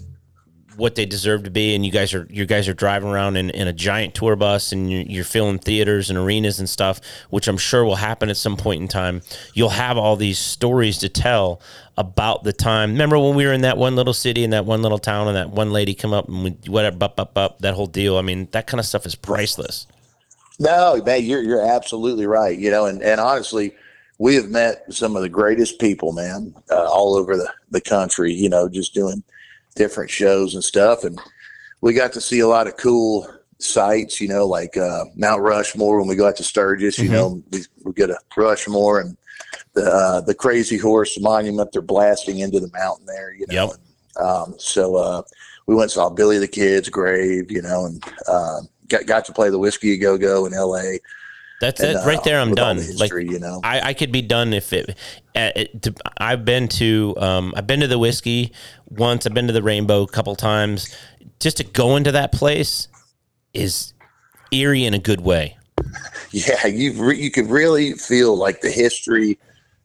Speaker 1: what they deserve to be and you guys are you guys are driving around in, in a giant tour bus and you're, you're filling theaters and arenas and stuff which i'm sure will happen at some point in time you'll have all these stories to tell about the time remember when we were in that one little city in that one little town and that one lady come up and we, whatever bup, bup, bup, that whole deal i mean that kind of stuff is priceless
Speaker 3: No, man, you're you're absolutely right. You know, and and honestly, we have met some of the greatest people, man, uh, all over the the country. You know, just doing different shows and stuff, and we got to see a lot of cool sites. You know, like uh, Mount Rushmore when we go out to Sturgis. You
Speaker 1: Mhm.
Speaker 3: know, we we get a Rushmore and the uh, the Crazy Horse Monument. They're blasting into the mountain there. You know.
Speaker 1: Yep.
Speaker 3: Um, so uh, we went and saw Billy the Kid's grave, you know, and uh, got got to play the Whiskey Go Go in L.A.
Speaker 1: that's
Speaker 3: and,
Speaker 1: it.
Speaker 3: Uh,
Speaker 1: right there i'm done.
Speaker 3: the
Speaker 1: like
Speaker 3: you know,
Speaker 1: I, I could be done if it, uh, it to, I've been to um, I've been to the whiskey once. I've been to the rainbow a couple times. Just to go into that place is eerie in a good way.
Speaker 3: Yeah, you re- you could really feel like the history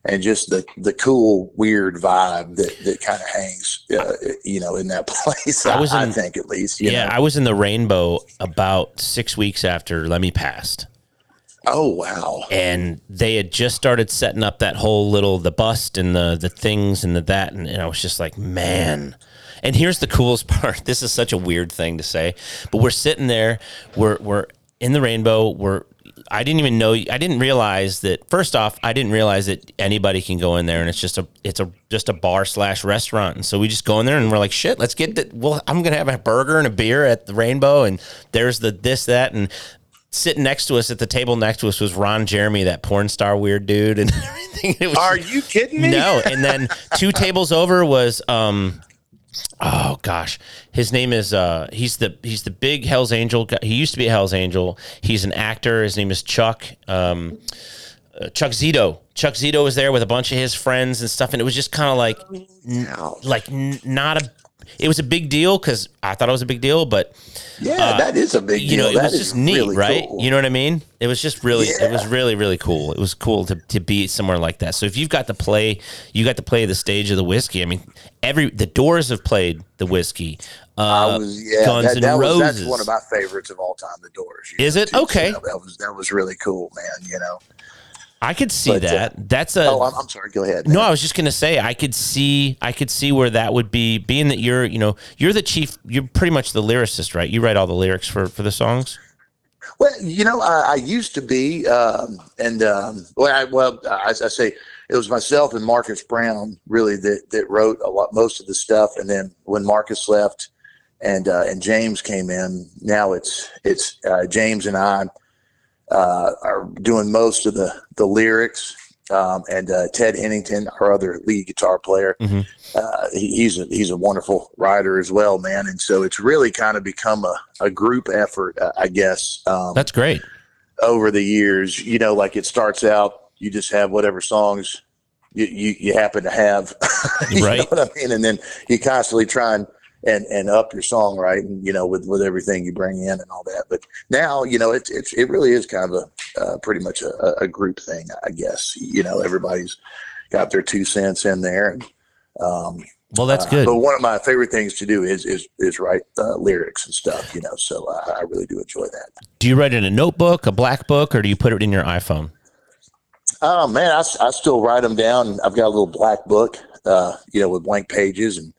Speaker 3: and just the the cool weird vibe that that kind of hangs, uh, you know, in that place.
Speaker 1: I
Speaker 3: I,
Speaker 1: was
Speaker 3: I
Speaker 1: in-
Speaker 3: think at least, you
Speaker 1: yeah
Speaker 3: know.
Speaker 1: I was in the rainbow about six weeks after Lemmy passed
Speaker 3: Oh wow,
Speaker 1: and they had just started setting up that whole little the bust and the the things and the that. And, and I was just like man. And here's the coolest part. This is such a weird thing to say but we're sitting there. We're we're in the rainbow. We're I didn't even know I didn't realize that first off I didn't realize that anybody can go in there and it's just a it's a just a bar slash restaurant. And so we just go in there and we're like shit let's get the well I'm gonna have a burger and a beer at the rainbow and there's the this that. And sitting next to us at the table next to us was Ron Jeremy, that porn star weird dude, and everything. It was
Speaker 3: are you kidding me?
Speaker 1: no, and then two tables over was um, oh gosh, his name is uh, he's the he's the big Hell's Angel. guy. He used to be a Hell's Angel. He's an actor. His name is Chuck. Um, uh, Chuck Zito. Chuck Zito was there with a bunch of his friends and stuff, and it was just kind of like,
Speaker 3: Wow.
Speaker 1: like n- not a. It was a big deal because I thought it was a big deal, but
Speaker 3: Yeah, that is a big
Speaker 1: you know, it
Speaker 3: That
Speaker 1: was just neat,
Speaker 3: really
Speaker 1: right?
Speaker 3: cool.
Speaker 1: You know what I mean? It was just really, it was really, really cool. It was cool to, to be somewhere like that. So if you've got to play, you got to play the stage of the whiskey. I mean, every the Doors have played the whiskey.
Speaker 3: I
Speaker 1: Uh,
Speaker 3: was yeah.
Speaker 1: Guns
Speaker 3: that, that was, that's one of my favorites of all time. The Doors.
Speaker 1: Is
Speaker 3: know,
Speaker 1: it?
Speaker 3: too. So
Speaker 1: Okay.
Speaker 3: that, that was that was really cool, man. You know.
Speaker 1: I could see
Speaker 3: But, uh,
Speaker 1: that. That's a.
Speaker 3: Oh, I'm, I'm sorry. Go ahead.
Speaker 1: no. I was just gonna say I could see I could see where that would be. Being that you're, you know, you're the chief. You're pretty much the lyricist, right? You write all the lyrics for for the songs.
Speaker 3: Well, you know, I, I used to be, um, and um, well, I, well, I, I say it was myself and Marcus Brown really that that wrote a lot, most of the stuff. And then when Marcus left, and uh, and James came in, now it's it's uh, James and I uh, are doing most of the the lyrics. um, and uh, Ted Hennington, our other lead guitar player.
Speaker 1: Mhm.
Speaker 3: Uh, he, he's a, he's a wonderful writer as well, man. And so it's really kind of become a, a group effort, uh, I guess. Um,
Speaker 1: That's great.
Speaker 3: over the years, you know, like it starts out, you just have whatever songs you, you, you happen to have, you
Speaker 1: Right.
Speaker 3: know what I mean? And then you constantly try and, and, and up your songwriting, you know, with, with everything you bring in and all that. But now, you know, it's, it's, it really is kind of a, uh, pretty much a, a group thing, I guess, you know, everybody's got their two cents in there. And, um,
Speaker 1: Well, that's
Speaker 3: uh,
Speaker 1: good.
Speaker 3: But one of my favorite things to do is, is, is write uh, lyrics and stuff, you know, so uh, I really do enjoy that.
Speaker 1: Do you write in a notebook, a black book, or do you put it in your iPhone?
Speaker 3: Oh man, I, I still write them down. I've got a little black book, uh, you know, with blank pages, and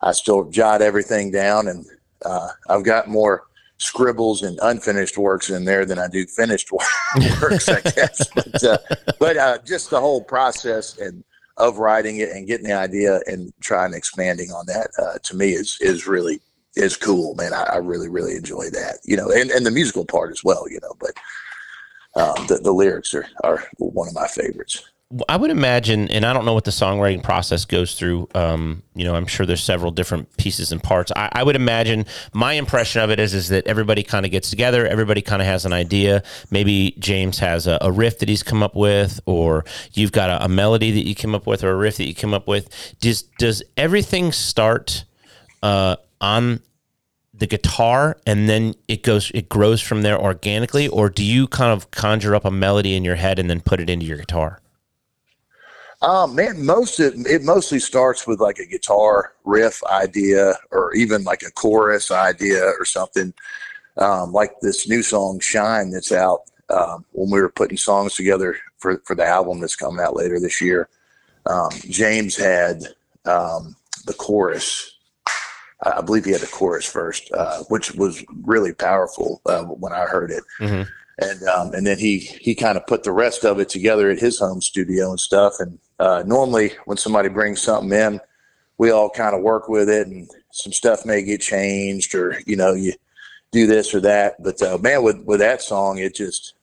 Speaker 3: I still jot everything down. And uh, I've got more scribbles and unfinished works in there than I do finished works, I guess. But uh, but uh, just the whole process and of writing it and getting the idea and trying expanding on that uh, to me is is really is cool, man. I, I really really enjoy that, you know, and, and the musical part as well, you know. But um, the, the lyrics are, are one of my favorites.
Speaker 1: I would imagine, and I don't know what the songwriting process goes through. Um, you know, I'm sure there's several different pieces and parts. I, I would imagine my impression of it is is that everybody kind of gets together, everybody kind of has an idea. Maybe James has a, a riff that he's come up with, or you've got a, a melody that you came up with, or a riff that you came up with. Does does everything start uh, on the guitar and then it goes it grows from there organically, or do you kind of conjure up a melody in your head and then put it into your guitar?
Speaker 3: Um, man, most of it mostly starts with like a guitar riff idea or even like a chorus idea or something. Um, like this new song "Shine" that's out. Um, when we were putting songs together for for the album that's coming out later this year, um, James had um, the chorus. I believe he had the chorus first, uh, which was really powerful uh, when I heard it
Speaker 1: Mhm.
Speaker 3: and um, and then he he kind of put the rest of it together at his home studio and stuff. And uh, normally, when somebody brings something in, we all kind of work with it, and some stuff may get changed, or you know, you do this or that. But uh, man, with with that song, it just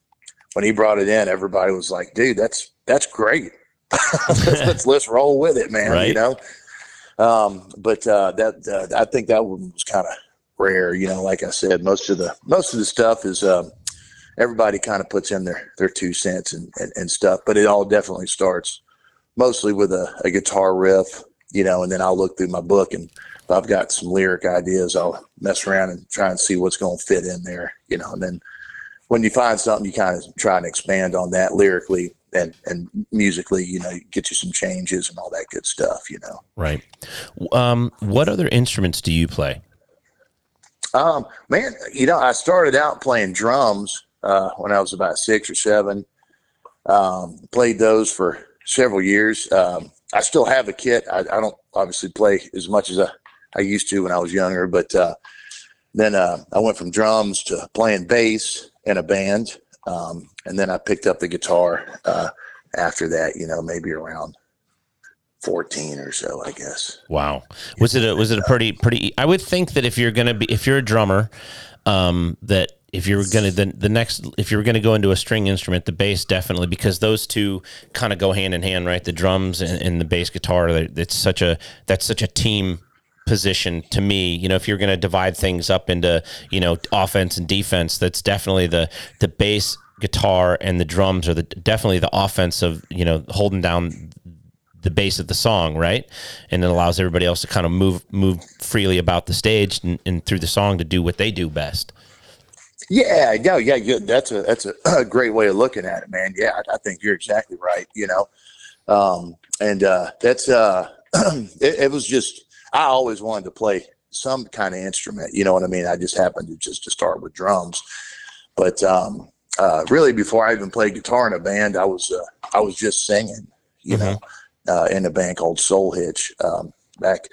Speaker 3: when he brought it in, everybody was like, "Dude, that's that's great. let's let's roll with it, man."
Speaker 1: Right.
Speaker 3: You know. Um, but uh, that uh, I think that one was kind of rare. You know, like I said, most of the most of the stuff is. Um, everybody kind of puts in their their two cents and, and, and stuff but it all definitely starts mostly with a, a guitar riff you know and then i'll look through my book and if i've got some lyric ideas i'll mess around and try and see what's going to fit in there you know and then when you find something you kind of try and expand on that lyrically and and musically you know get you some changes and all that good stuff you know
Speaker 1: Right. Um, what other instruments do you play?
Speaker 3: Um, man, you know, I started out playing drums uh, when I was about six or seven. Um, played those for several years. Um, I still have a kit. I, I don't obviously play as much as I, I used to when I was younger, but uh, then uh, I went from drums to playing bass in a band, um, and then I picked up the guitar uh, after that. You know, maybe around fourteen or so, I guess.
Speaker 1: Wow. Was it a was it a pretty pretty I would think that if you're to be if you're a drummer um that if you're going to the, the next if you're going to go into a string instrument the bass definitely because those two kind of go hand in hand right the drums and, and the bass guitar it's such a that's such a team position to me you know if you're going to divide things up into you know offense and defense that's definitely the the bass guitar and the drums are the definitely the offense of you know holding down the base of the song, right? And it allows everybody else to kind of move move freely about the stage and, and through the song to do what they do best.
Speaker 3: Yeah, yeah, yeah. Good. That's a that's a, a great way of looking at it, man. Yeah, I, I think you're exactly right. You know, um, and uh, that's uh, it, it was just I always wanted to play some kind of instrument. You know what I mean? I just happened to just to start with drums, but um, uh, really before I even played guitar in a band, I was uh, I was just singing. You know, uh, in a band called Soul Hitch um, back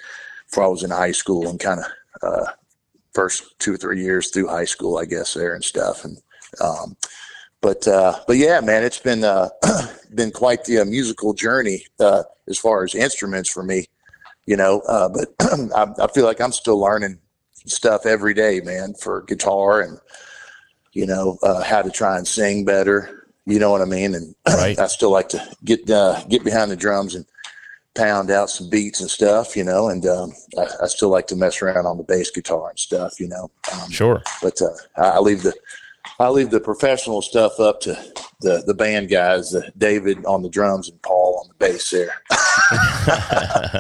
Speaker 3: before I was in high school and kind of. First two or three years through high school, I guess there and stuff. And, um, but, uh, but yeah, man, it's been, uh, been quite the uh, musical journey, uh, as far as instruments for me, you know, uh, but I, I feel like I'm still learning stuff every day, man, for guitar and, you know, uh, how to try and sing better, You know what I mean? And
Speaker 1: Right.
Speaker 3: I still like to get uh, get behind the drums and pound out some beats and stuff, you know. And um, I, I still like to mess around on the bass guitar and stuff, you know. Um,
Speaker 1: Sure.
Speaker 3: but uh, I, I leave the I leave the professional stuff up to the the band guys, uh, David on the drums and Paul on the bass. There,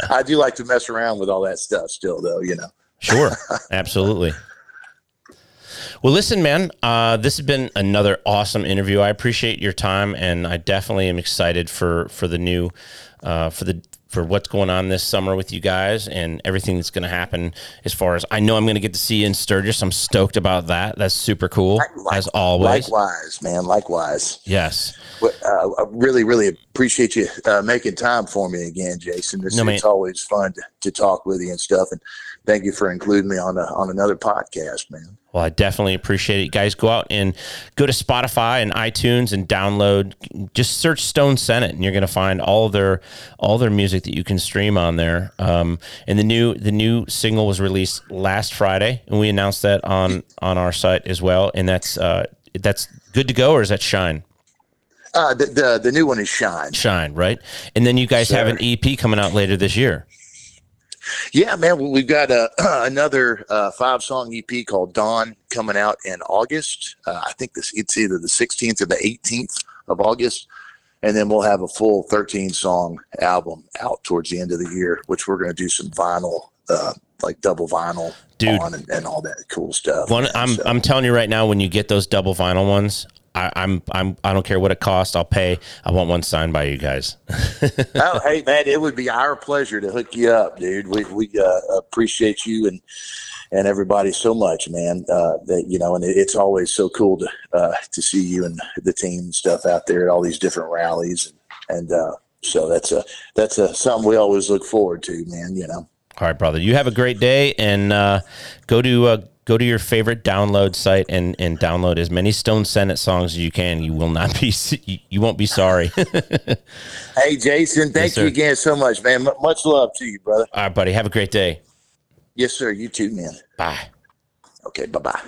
Speaker 3: I do like to mess around with all that stuff still, though. You know.
Speaker 1: Sure. Absolutely. Well, listen, man, uh, this has been another awesome interview. I appreciate your time, and I definitely am excited for for the new uh, for the for what's going on this summer with you guys and everything that's going to happen. As far as I know, I'm going to get to see you in Sturgis. I'm stoked about that. That's super cool,
Speaker 3: Like-
Speaker 1: as always.
Speaker 3: Likewise, man. Likewise.
Speaker 1: Yes.
Speaker 3: Well, Uh, I really, really appreciate you uh, making time for me again, Jason. It's,
Speaker 1: No, man.
Speaker 3: always fun to, to talk with you and stuff. And thank you for including me on a, on another podcast, man.
Speaker 1: Well, I definitely appreciate it. You guys go out and go to Spotify and iTunes and download. Just search Stone Senate, and you're going to find all their all their music that you can stream on there. Um, and the new the new single was released last Friday, and we announced that on on our site as well. And that's uh, that's good to go, or is that Shine?
Speaker 3: Uh, the, the the new one is Shine.
Speaker 1: Shine, right? And then you guys have an EP coming out later this year.
Speaker 3: Yeah, man. Well, we've got uh, another uh, five song EP called Dawn coming out in August. Uh, I think this it's either the 16th or the 18th of August. And then we'll have a full 13 song album out towards the end of the year, which we're going to do some vinyl, uh, like double vinyl
Speaker 1: Dude.
Speaker 3: on and, and all that cool stuff.
Speaker 1: One. I'm
Speaker 3: So-
Speaker 1: I'm telling you right now, when you get those double vinyl ones, I, I'm I'm I don't care what it costs. I'll pay. I want one signed by you guys.
Speaker 3: oh, hey man, it would be our pleasure to hook you up, dude. We we uh, appreciate you and and everybody so much, man. Uh, that you know, and it, it's always so cool to uh, to see you and the team and stuff out there at all these different rallies, and, and uh, so that's a that's a something we always look forward to, man. You know.
Speaker 1: All right, brother. You have a great day, and uh, go to uh, go to your favorite download site and and download as many Stone Senate songs as you can. You will not be you, won't be sorry.
Speaker 3: Hey, Jason, thank
Speaker 1: sir.
Speaker 3: you again so much, man. M- much love to you, brother.
Speaker 1: All right, buddy. Have a great day.
Speaker 3: Yes, sir. You too, man.
Speaker 1: Bye.
Speaker 3: Okay, bye bye.